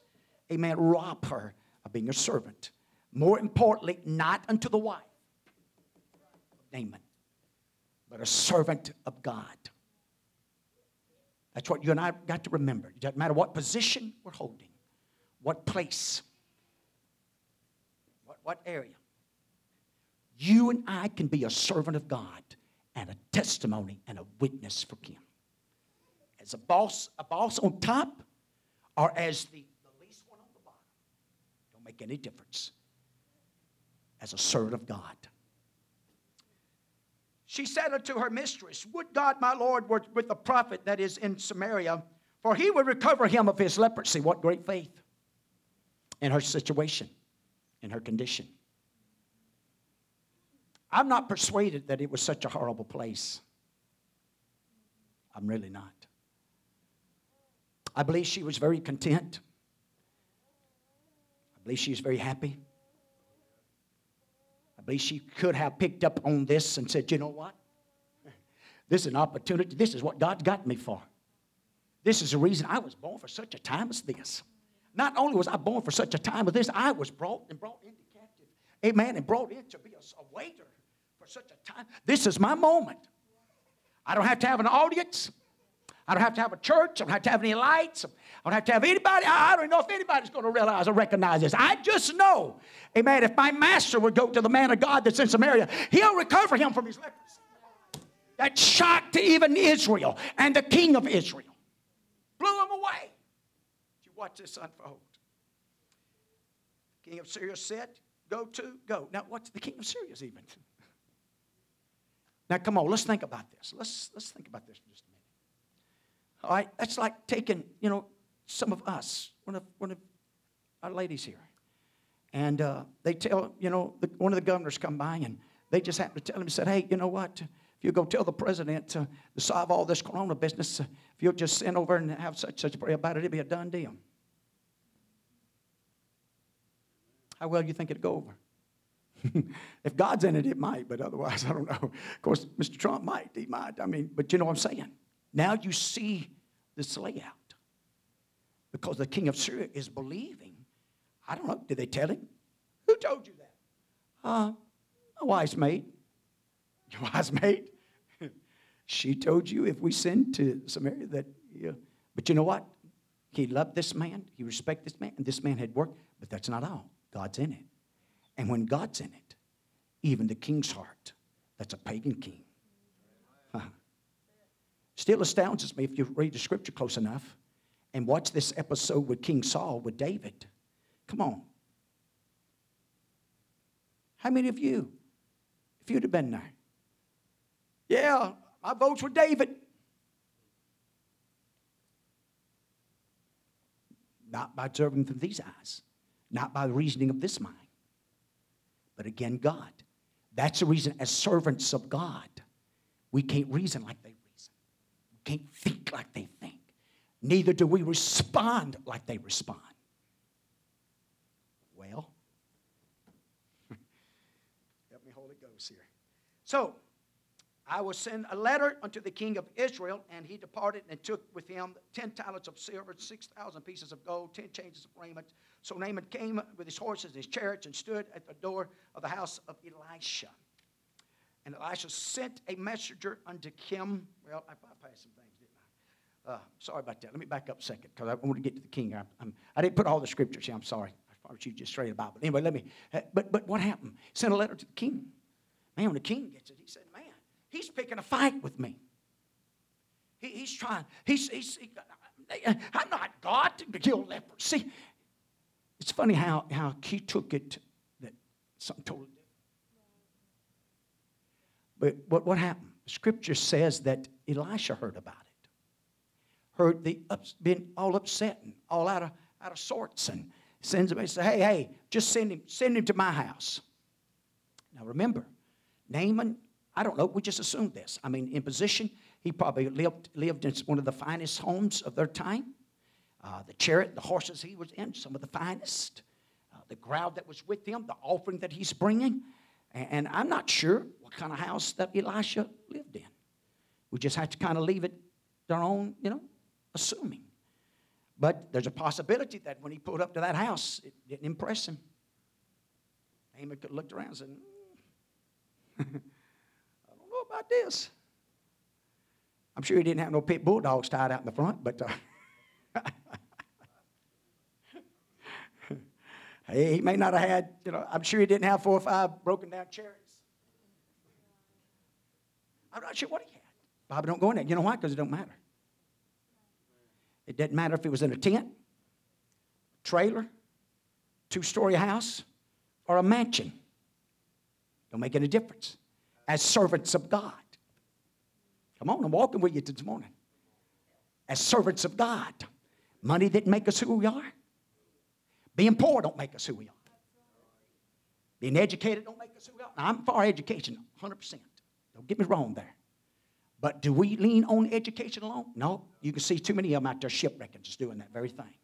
amen, rob her of being a servant. More importantly, not unto the wife of Naaman, but a servant of God. That's what you and I got to remember. It doesn't matter what position we're holding, what place what area? You and I can be a servant of God and a testimony and a witness for Him. As a boss, a boss on top, or as the, the least one on the bottom. Don't make any difference. As a servant of God. She said unto her mistress, Would God my Lord were with the prophet that is in Samaria, for he would recover him of his leprosy. What great faith in her situation in her condition. I'm not persuaded that it was such a horrible place. I'm really not. I believe she was very content. I believe she was very happy. I believe she could have picked up on this and said, you know what? This is an opportunity. This is what God got me for. This is the reason I was born for such a time as this. Not only was I born for such a time as this, I was brought and brought into captive. Amen. And brought in to be a, waiter for such a time. This is my moment. I don't have to have an audience. I don't have to have a church. I don't have to have any lights. I don't have to have anybody. I don't know if anybody's going to realize or recognize this. I just know, amen, if my master would go to the man of God that's in Samaria, he'll recover him from his leprosy. That shocked even Israel and the king of Israel. Blew him away watch this unfold. King of Syria said, Go to, go. Now, what's the king of Syria's even? now, come on, let's think about this. Let's, let's think about this for just a minute. All right, that's like taking, you know, some of us, one of, one of our ladies here, and uh, they tell, you know, the, one of the governors come by and they just happen to tell him, said, hey, you know what? If you go tell the president to, solve all this corona business, uh, if you'll just send over and have such such a prayer about it, it'll be a done deal. How well do you think it'd go over? if God's in it, it might, but otherwise, I don't know. Of course, Mr. Trump might. He might. I mean, but you know what I'm saying? Now you see this layout. Because the king of Syria is believing. I don't know. Did they tell him? Who told you that? Uh, a wise maid. Your wise maid? she told you if we send to Samaria that, yeah. But you know what? He loved this man. He respected this man. And this man had worked. But that's not all. God's in it. And when God's in it, even the king's heart, that's a pagan king. Huh. Still astounds me if you read the scripture close enough and watch this episode with King Saul with David. Come on. How many of you, if you'd have been there? Yeah, my vote's with David. Not by observing from these eyes not by the reasoning of this mind, but again, God. That's the reason, as servants of God, we can't reason like they reason. We can't think like they think. Neither do we respond like they respond. Well, help me, Holy Ghost, here. So, I will send a letter unto the king of Israel, and he departed and took with him ten talents of silver, six thousand pieces of gold, ten changes of raiment. So Naaman came with his horses and his chariots and stood at the door of the house of Elisha. And Elisha sent a messenger unto him. Well, I passed some things, didn't I? Uh, sorry about that. Let me back up a second because I want to get to the king. I, I'm, I did not put all the scriptures here. I'm sorry. I probably should just straight about. But anyway, let me. Uh, but but what happened? Sent a letter to the king. Man, when the king gets it, he said, Man, he's picking a fight with me. He, he's trying, he's, he's he, I'm not God to kill lepers. It's funny how, how he took it that something totally different. But what, what happened? Scripture says that Elisha heard about it. Heard the ups, been all upset and all out of, out of sorts and sends him and says, Hey, hey, just send him, send him to my house. Now remember, Naaman, I don't know, we just assumed this. I mean, in position, he probably lived, lived in one of the finest homes of their time. Uh, the chariot, the horses he was in, some of the finest. Uh, the crowd that was with him, the offering that he's bringing. And, and I'm not sure what kind of house that Elisha lived in. We just have to kind of leave it their own, you know, assuming. But there's a possibility that when he pulled up to that house, it didn't impress him. Naaman looked around and said, mm, I don't know about this. I'm sure he didn't have no pit bulldogs tied out in the front, but uh, he may not have had, you know, I'm sure he didn't have four or five broken down chariots. I'm not sure what he had. Bobby don't go in there. You know why? Because it don't matter. It doesn't matter if it was in a tent, trailer, two-story house, or a mansion. Don't make any difference. As servants of God. Come on, I'm walking with you this morning. As servants of God. Money didn't make us who we are. Being poor don't make us who we are. Being educated don't make us who we are. Now, I'm for education, 100%. Don't get me wrong there. But do we lean on education alone? No. You can see too many of them out there shipwrecking, just doing that very thing.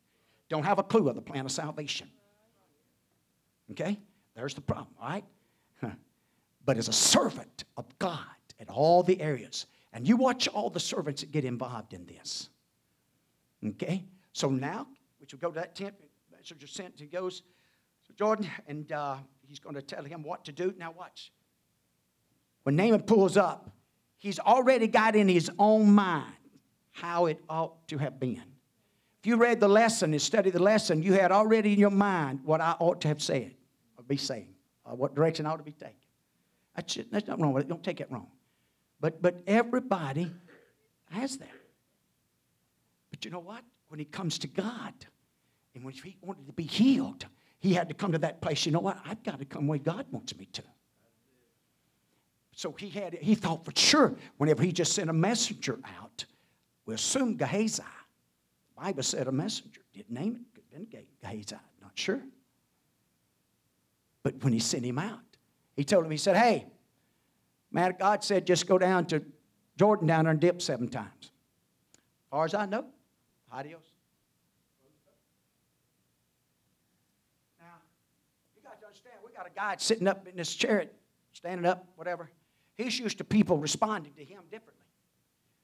Don't have a clue of the plan of salvation. Okay? There's the problem, all right? Huh. But as a servant of God in all the areas, and you watch all the servants that get involved in this. Okay? So now, which will go to that tent, messenger sent, he goes to Jordan, and uh, he's going to tell him what to do. Now, watch. When Naaman pulls up, he's already got in his own mind how it ought to have been. If you read the lesson and studied the lesson, you had already in your mind what I ought to have said or be saying, or what direction I ought to be taking. That's. That's not wrong with it. Don't take it wrong. But, but everybody has that. But you know what? When he comes to God, and when he wanted to be healed, he had to come to that place. You know what? I've got to come where God wants me to. So he had he thought for sure whenever he just sent a messenger out, we assume Gehazi. The Bible said a messenger. Didn't name it. Could have been Gehazi. Not sure. But when he sent him out, he told him, he said, Hey, man, God said just go down to Jordan down there and dip seven times. As far as I know, adios. Now, you got to understand, we got a guy sitting up in this chariot, standing up, whatever. He's used to people responding to him differently.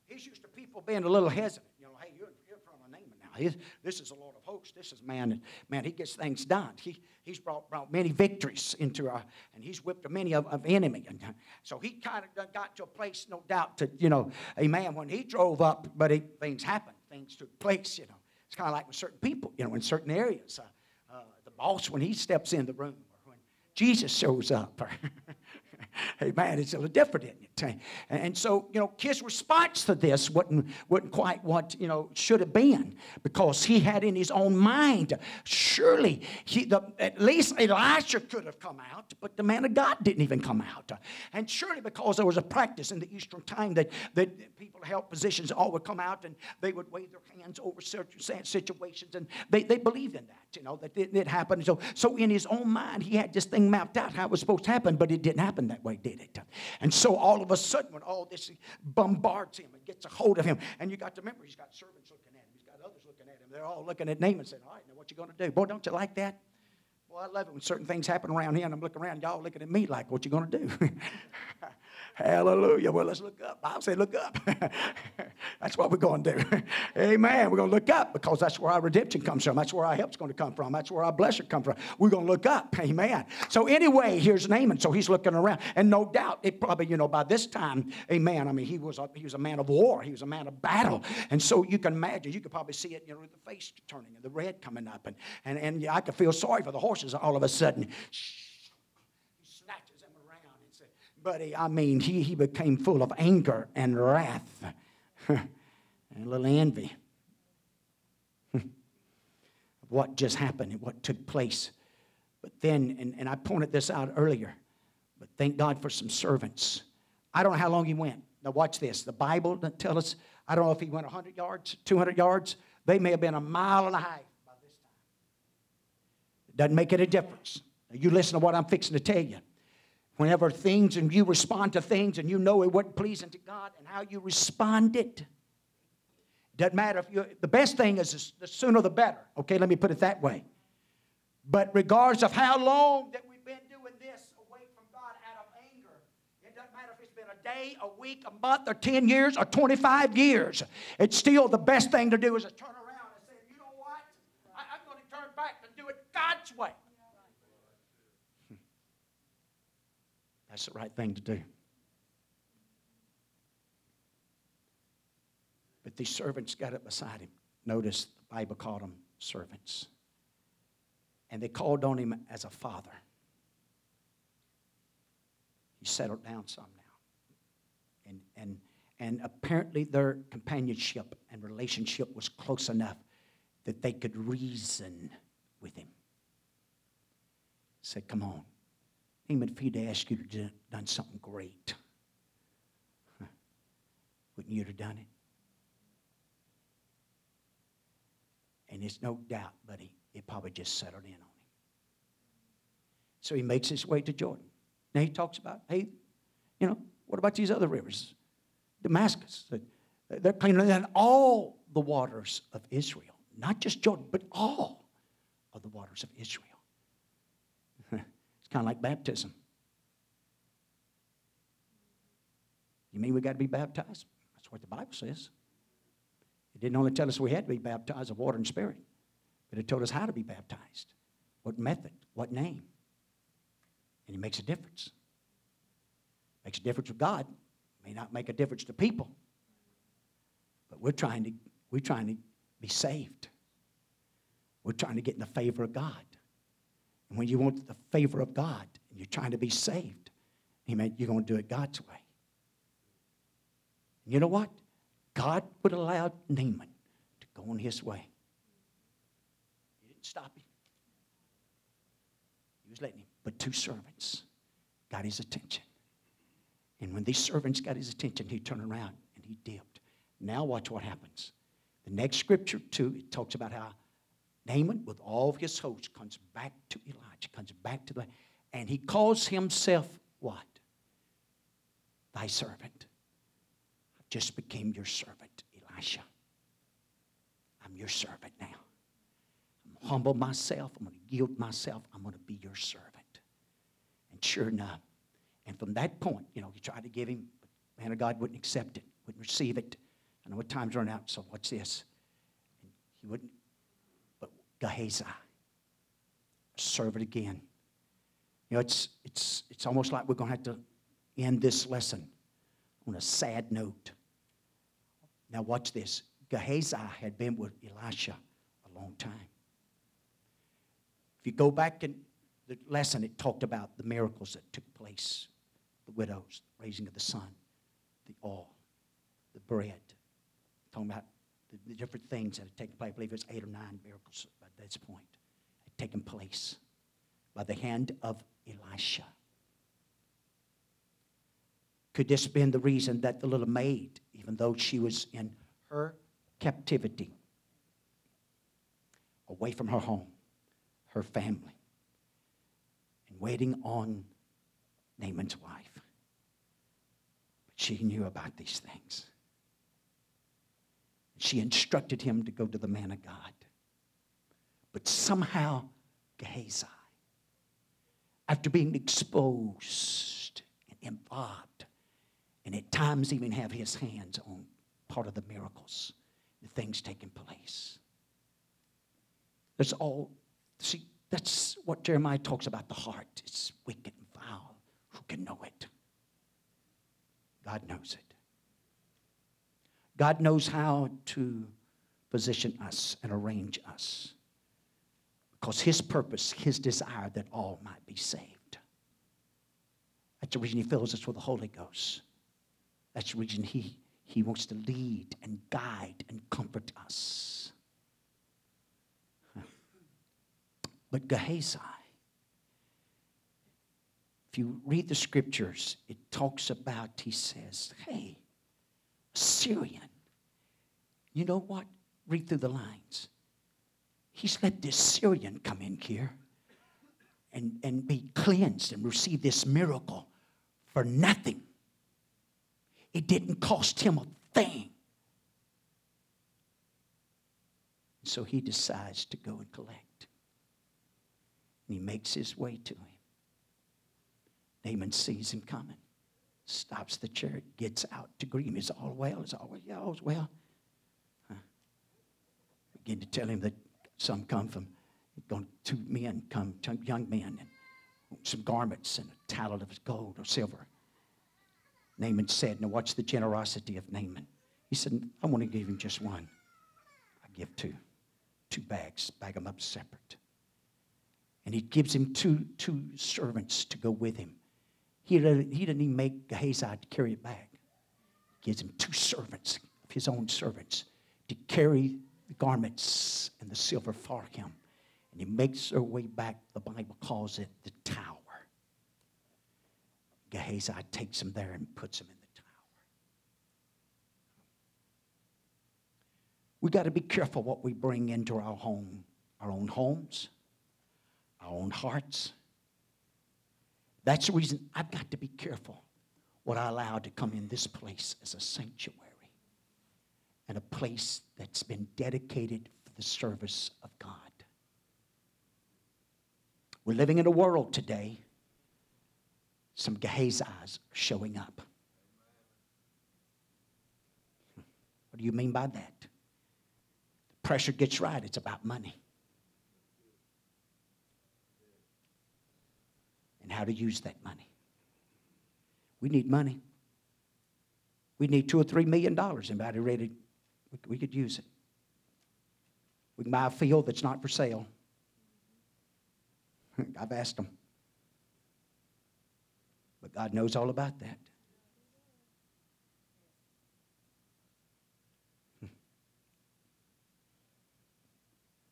He's used to people being a little hesitant. You know, hey, you're, you're from a name now. He's, this is the Lord of hosts. This is man, man, he gets things done. He, he's brought, brought many victories into our, and he's whipped many of, of enemy. And uh, so he kind of got to a place, no doubt, to, you know, a man, when he drove up, but he, things happened. Things took place, you know. It's kind of like with certain people, you know, in certain areas. Uh, uh, the boss, when he steps in the room, or when Jesus shows up, hey man, it's a little different, isn't it? And so, you know, his response to this wasn't, wasn't quite what, you know, should have been because he had in his own mind, surely, he, the, at least Elisha could have come out, but the man of God didn't even come out. And surely because there was a practice in the Eastern time that, that people held positions all would come out and they would wave their hands over certain situations and they, they believed in that, you know, that it, it happened. So, so in his own mind, he had this thing mapped out how it was supposed to happen, but it didn't happen that way, did it? And so all of a sudden, when all this bombards him and gets a hold of him, and you got to remember, he's got servants looking at him, he's got others looking at him. They're all looking at Naaman and saying, All right, now what you going to do? Boy, don't you like that? Boy, I love it when certain things happen around here, and I'm looking around, y'all looking at me like, What you going to do? Hallelujah. Well, let's look up. I'll say, look up. that's what we're going to do. Amen. We're going to look up because that's where our redemption comes from. That's where our help's going to come from. That's where our blessing comes from. We're going to look up. Amen. So anyway, here's Naaman. So he's looking around, and no doubt, it probably, you know, by this time, amen. I mean, he was a, he was a man of war. He was a man of battle, and so you can imagine. You could probably see it, you know, the face turning and the red coming up, and and and I could feel sorry for the horses all of a sudden. Shh buddy, I mean, he, he became full of anger and wrath and a little envy of what just happened and what took place. But then, and, and I pointed this out earlier, but thank God for some servants. I don't know how long he went. Now, watch this. The Bible doesn't tell us, I don't know if he went 100 yards, 200 yards. They may have been a mile and a half by this time. It doesn't make any difference. Now, you listen to what I'm fixing to tell you. Whenever things and you respond to things and you know it wasn't pleasing to God and how you responded, doesn't matter if you, the best thing is the sooner the better. Okay, let me put it that way. But regardless of how long that we've been doing this away from God out of anger, it doesn't matter if it's been a day, a week, a month, or 10 years, or 25 years. It's still the best thing to do is to turn around and say, you know what? I, I'm going to turn back and do it God's way. That's the right thing to do. But these servants got up beside him. Notice the Bible called them servants. And they called on him as a father. He settled down some now. And, and, and apparently their companionship and relationship was close enough that they could reason with him. Said, Come on. Even if he'd asked you to do done something great, wouldn't you have done it? And there's no doubt, buddy, it probably just settled in on him. So he makes his way to Jordan. Now he talks about, hey, you know, what about these other rivers? Damascus. They're cleaner than all the waters of Israel. Not just Jordan, but all of the waters of Israel. Kind of like baptism. You mean we got to be baptized? That's what the Bible says. It didn't only tell us we had to be baptized of water and spirit, but it told us how to be baptized, what method, what name. And it makes a difference. Makes a difference with God. May not make a difference to people. But we're trying to, we're trying to be saved. We're trying to get in the favor of God. And when you want the favor of God and you're trying to be saved, amen, you're going to do it God's way. And you know what? God would allow Naaman to go on his way. He didn't stop him. He was letting him. But two servants got his attention. And when these servants got his attention, he turned around and he dipped. Now watch what happens. The next scripture, too, it talks about how Naaman, with all of his hosts, comes back to Elijah, comes back to the, and he calls himself what? Thy servant I just became your servant, Elisha. I'm your servant now. I'm humble myself. I'm going to yield myself. I'm going to be your servant. And sure enough, and from that point, you know, he tried to give him, but man of God wouldn't accept it, wouldn't receive it. I know what time's run out, so what's this? And he wouldn't, Gehazi, serve it again. You know, it's, it's, it's almost like we're going to have to end this lesson on a sad note. Now, watch this. Gehazi had been with Elisha a long time. If you go back in the lesson, it talked about the miracles that took place the widows, the raising of the son, the oil, the bread. Talking about the, different things that had taken place. I believe it was eight or nine miracles this point had taken place by the hand of Elisha. Could this have been the reason that the little maid, even though she was in her captivity, away from her home, her family, and waiting on Naaman's wife, but she knew about these things. She instructed him to go to the man of God. But somehow, Gehazi, after being exposed and involved, and at times even have his hands on part of the miracles, the things taking place. That's all, see, that's what Jeremiah talks about the heart. It's wicked and foul. Who can know it? God knows it. God knows how to position us and arrange us because His purpose, His desire that all might be saved. That's the reason He fills us with the Holy Ghost. That's the reason He, he wants to lead and guide and comfort us. But Gehazi, if you read the scriptures, it talks about, he says, hey, Syrian. You know what? Read through the lines. He's let this Syrian come in here and, and be cleansed and receive this miracle for nothing. It didn't cost him a thing. So he decides to go and collect. And he makes his way to him. Naaman sees him coming, stops the chariot, gets out to greet him. Is all well? Is all well? Yeah, all's well. Huh. Begin to tell him that some come from, two men come, two young men, and some garments and a talent of gold or silver. Naaman said, Now watch the generosity of Naaman. He said, I want to give him just one. I give two. Two bags, bag them up separate. And he gives him two, two servants to go with him. He he didn't even make Gehazi to carry it back. He gives him two servants of his own servants to carry the garments and the silver for him. And he makes their way back. The Bible calls it the tower. Gehazi takes him there and puts him in the tower. We got to be careful what we bring into our home, our own homes, our own hearts. That's the reason I've got to be careful what I allow to come in this place as a sanctuary and a place that's been dedicated for the service of God. We're living in a world today, some Gehazis showing up. What do you mean by that? The pressure gets right, it's about money. and how to use that money. We need money. We need two or three million dollars. Anybody ready? We could use it. We can buy a field that's not for sale. I've asked them. But God knows all about that.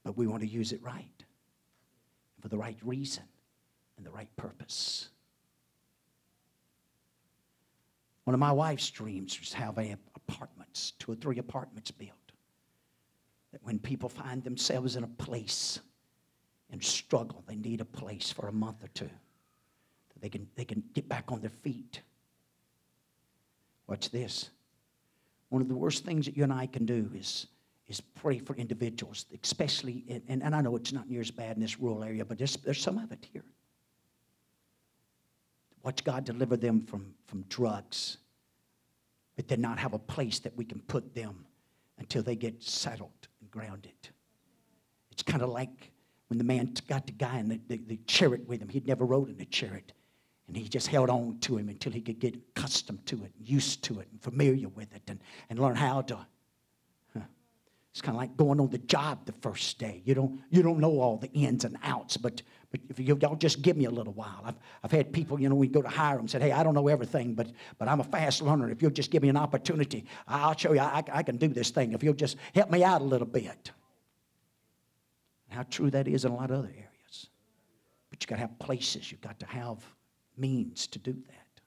But we want to use it right for the right reason and the right purpose. One of my wife's dreams was having apartments, two or three apartments built. That when people find themselves in a place and struggle, they need a place for a month or two. They can, they can get back on their feet. Watch this. One of the worst things that you and I can do is, is pray for individuals, especially, in, and, and I know it's not near as bad in this rural area, but there's, there's some of it here Watch God deliver them from, from drugs, but then not have a place that we can put them until they get settled and grounded. It's kind of like when the man got the guy in the, the, the chariot with him. He'd never rode in a chariot. And he just held on to him until he could get accustomed to it, used to it, and familiar with it, and, and learn how to it's kind of like going on the job the first day. You don't, you don't know all the ins and outs, but, but if you, y'all just give me a little while. I've, I've had people, you know, we go to hire them, said, hey, I don't know everything, but, but I'm a fast learner. If you'll just give me an opportunity, I'll show you I, I can do this thing. If you'll just help me out a little bit. How true that is in a lot of other areas. But you've got to have places, you've got to have means to do that.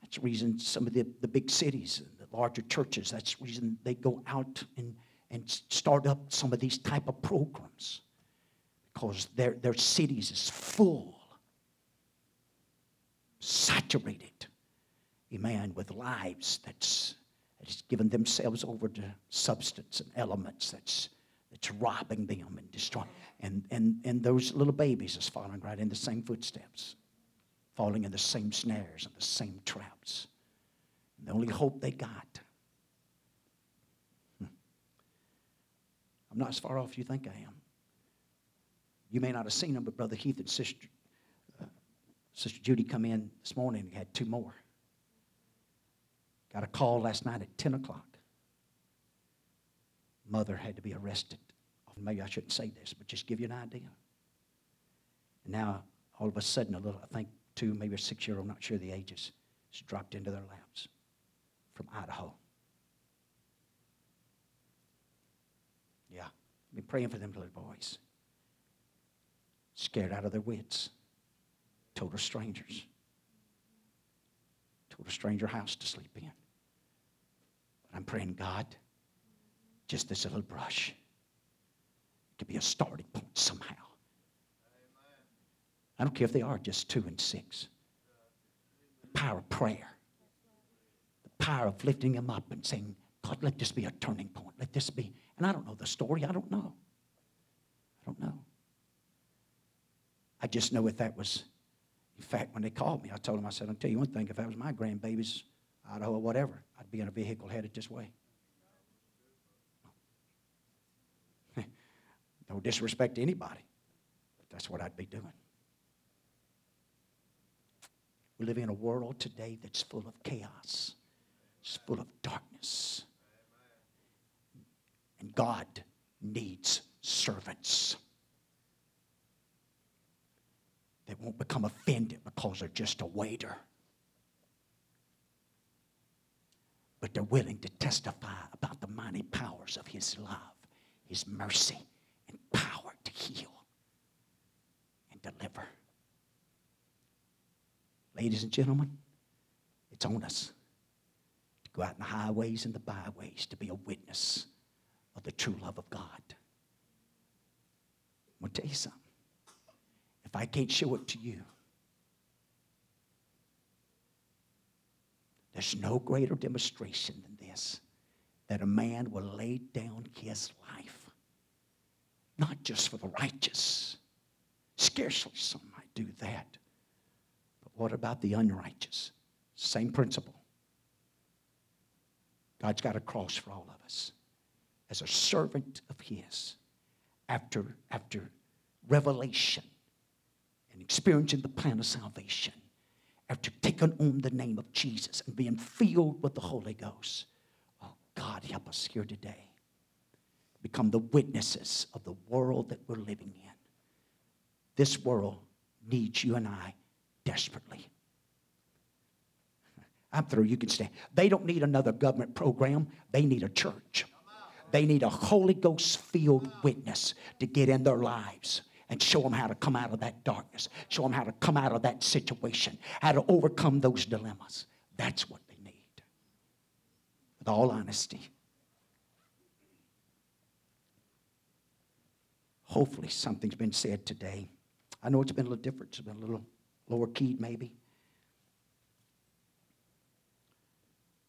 That's the reason some of the, the big cities, larger churches. That's the reason they go out and, and start up some of these type of programs because their, their cities is full, saturated, amen, with lives that's, that's given themselves over to substance and elements that's, that's robbing them and destroying. And, and, and those little babies is following right in the same footsteps, falling in the same snares and the same traps. The only hope they got. Hmm. I'm not as far off as you think I am. You may not have seen them, but Brother Heath and Sister, uh, Sister Judy come in this morning and had two more. Got a call last night at 10 o'clock. Mother had to be arrested. Maybe I shouldn't say this, but just give you an idea. And now, all of a sudden, a little, I think two, maybe a six year old, not sure the ages, just dropped into their laps from Idaho. Yeah, been praying for them little boys. Scared out of their wits. Total strangers. Total stranger house to sleep in. But I'm praying, God, just this little brush could be a starting point somehow. I don't care if they are just two and six. The power of prayer, power of lifting him up and saying, God, let this be a turning point. Let this be. And I don't know the story. I don't know. I don't know. I just know if that was, in fact, when they called me, I told them, I said, I'll tell you one thing, if that was my grandbabies, Idaho or whatever, I'd be in a vehicle headed this way. No disrespect to anybody, but that's what I'd be doing. We live in a world today that's full of chaos, it's full of darkness. And God needs servants that won't become offended because they're just a waiter. But they're willing to testify about the mighty powers of His love, His mercy, and power to heal and deliver. Ladies and gentlemen, it's on us go out in the highways and the byways to be a witness of the true love of God. I'm going to tell you something. If I can't show it to you, there's no greater demonstration than this that a man will lay down his life not just for the righteous. Scarcely some might do that. But what about the unrighteous? Same principle. God's got a cross for all of us. As a servant of His, after, after revelation and experiencing the plan of salvation, after taking on the name of Jesus and being filled with the Holy Ghost, oh, God, help us here today become the witnesses of the world that we're living in. This world needs you and I desperately. I'm through. You can stay. They don't need another government program, they need a church. They need a Holy Ghost filled witness to get in their lives and show them how to come out of that darkness, show them how to come out of that situation, how to overcome those dilemmas. That's what they need. With all honesty. Hopefully, something's been said today. I know it's been a little different, it's been a little lower keyed, maybe.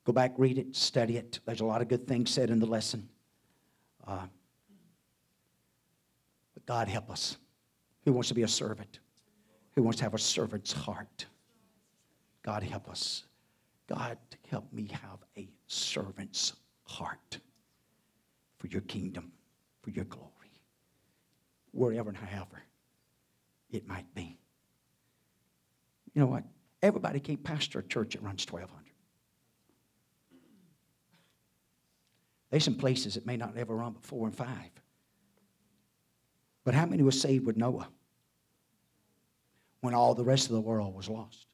Go back, read it, study it. There's a lot of good things said in the lesson. Uh, but God help us. Who wants to be a servant? Who wants to have a servant's heart? God help us. God help me have a servant's heart for your kingdom, for your glory wherever and however it might be. You know what? Everybody can't pastor a church that runs 1,200. There's some places that may not ever run but four and five. But how many were saved with Noah when all the rest of the world was lost?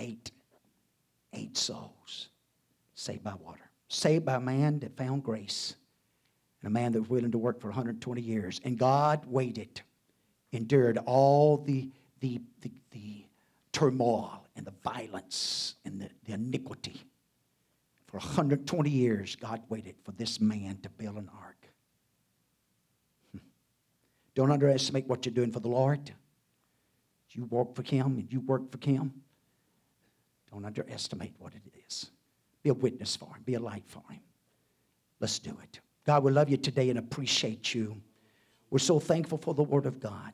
Eight. Eight souls saved by water saved by a man that found grace and a man that was willing to work for 120 years. And God waited, endured all the, the, the, the turmoil and the violence and the, the iniquity. For 120 years, God waited for this man to build an ark. Hmm. Don't underestimate what you're doing for the Lord. You work for Him and you work for Him. Don't underestimate what it is. Be a witness for him, be a light for him. Let's do it. God, we love you today and appreciate you. We're so thankful for the Word of God,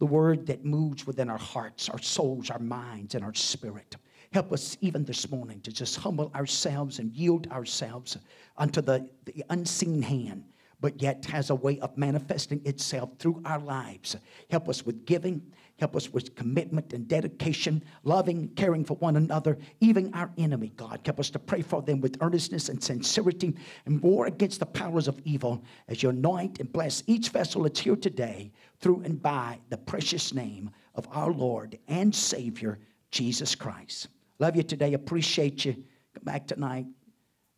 the Word that moves within our hearts, our souls, our minds, and our spirit. Help us even this morning to just humble ourselves and yield ourselves unto the, the unseen hand, but yet has a way of manifesting itself through our lives. Help us with giving. Help us with commitment and dedication, loving, caring for one another, even our enemy, God. Help us to pray for them with earnestness and sincerity and war against the powers of evil as you anoint and bless each vessel that's here today through and by the precious name of our Lord and Savior, Jesus Christ. Love you today. Appreciate you. Come back tonight.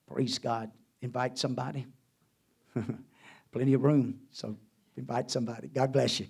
Praise God. Invite somebody. Plenty of room, so invite somebody. God bless you.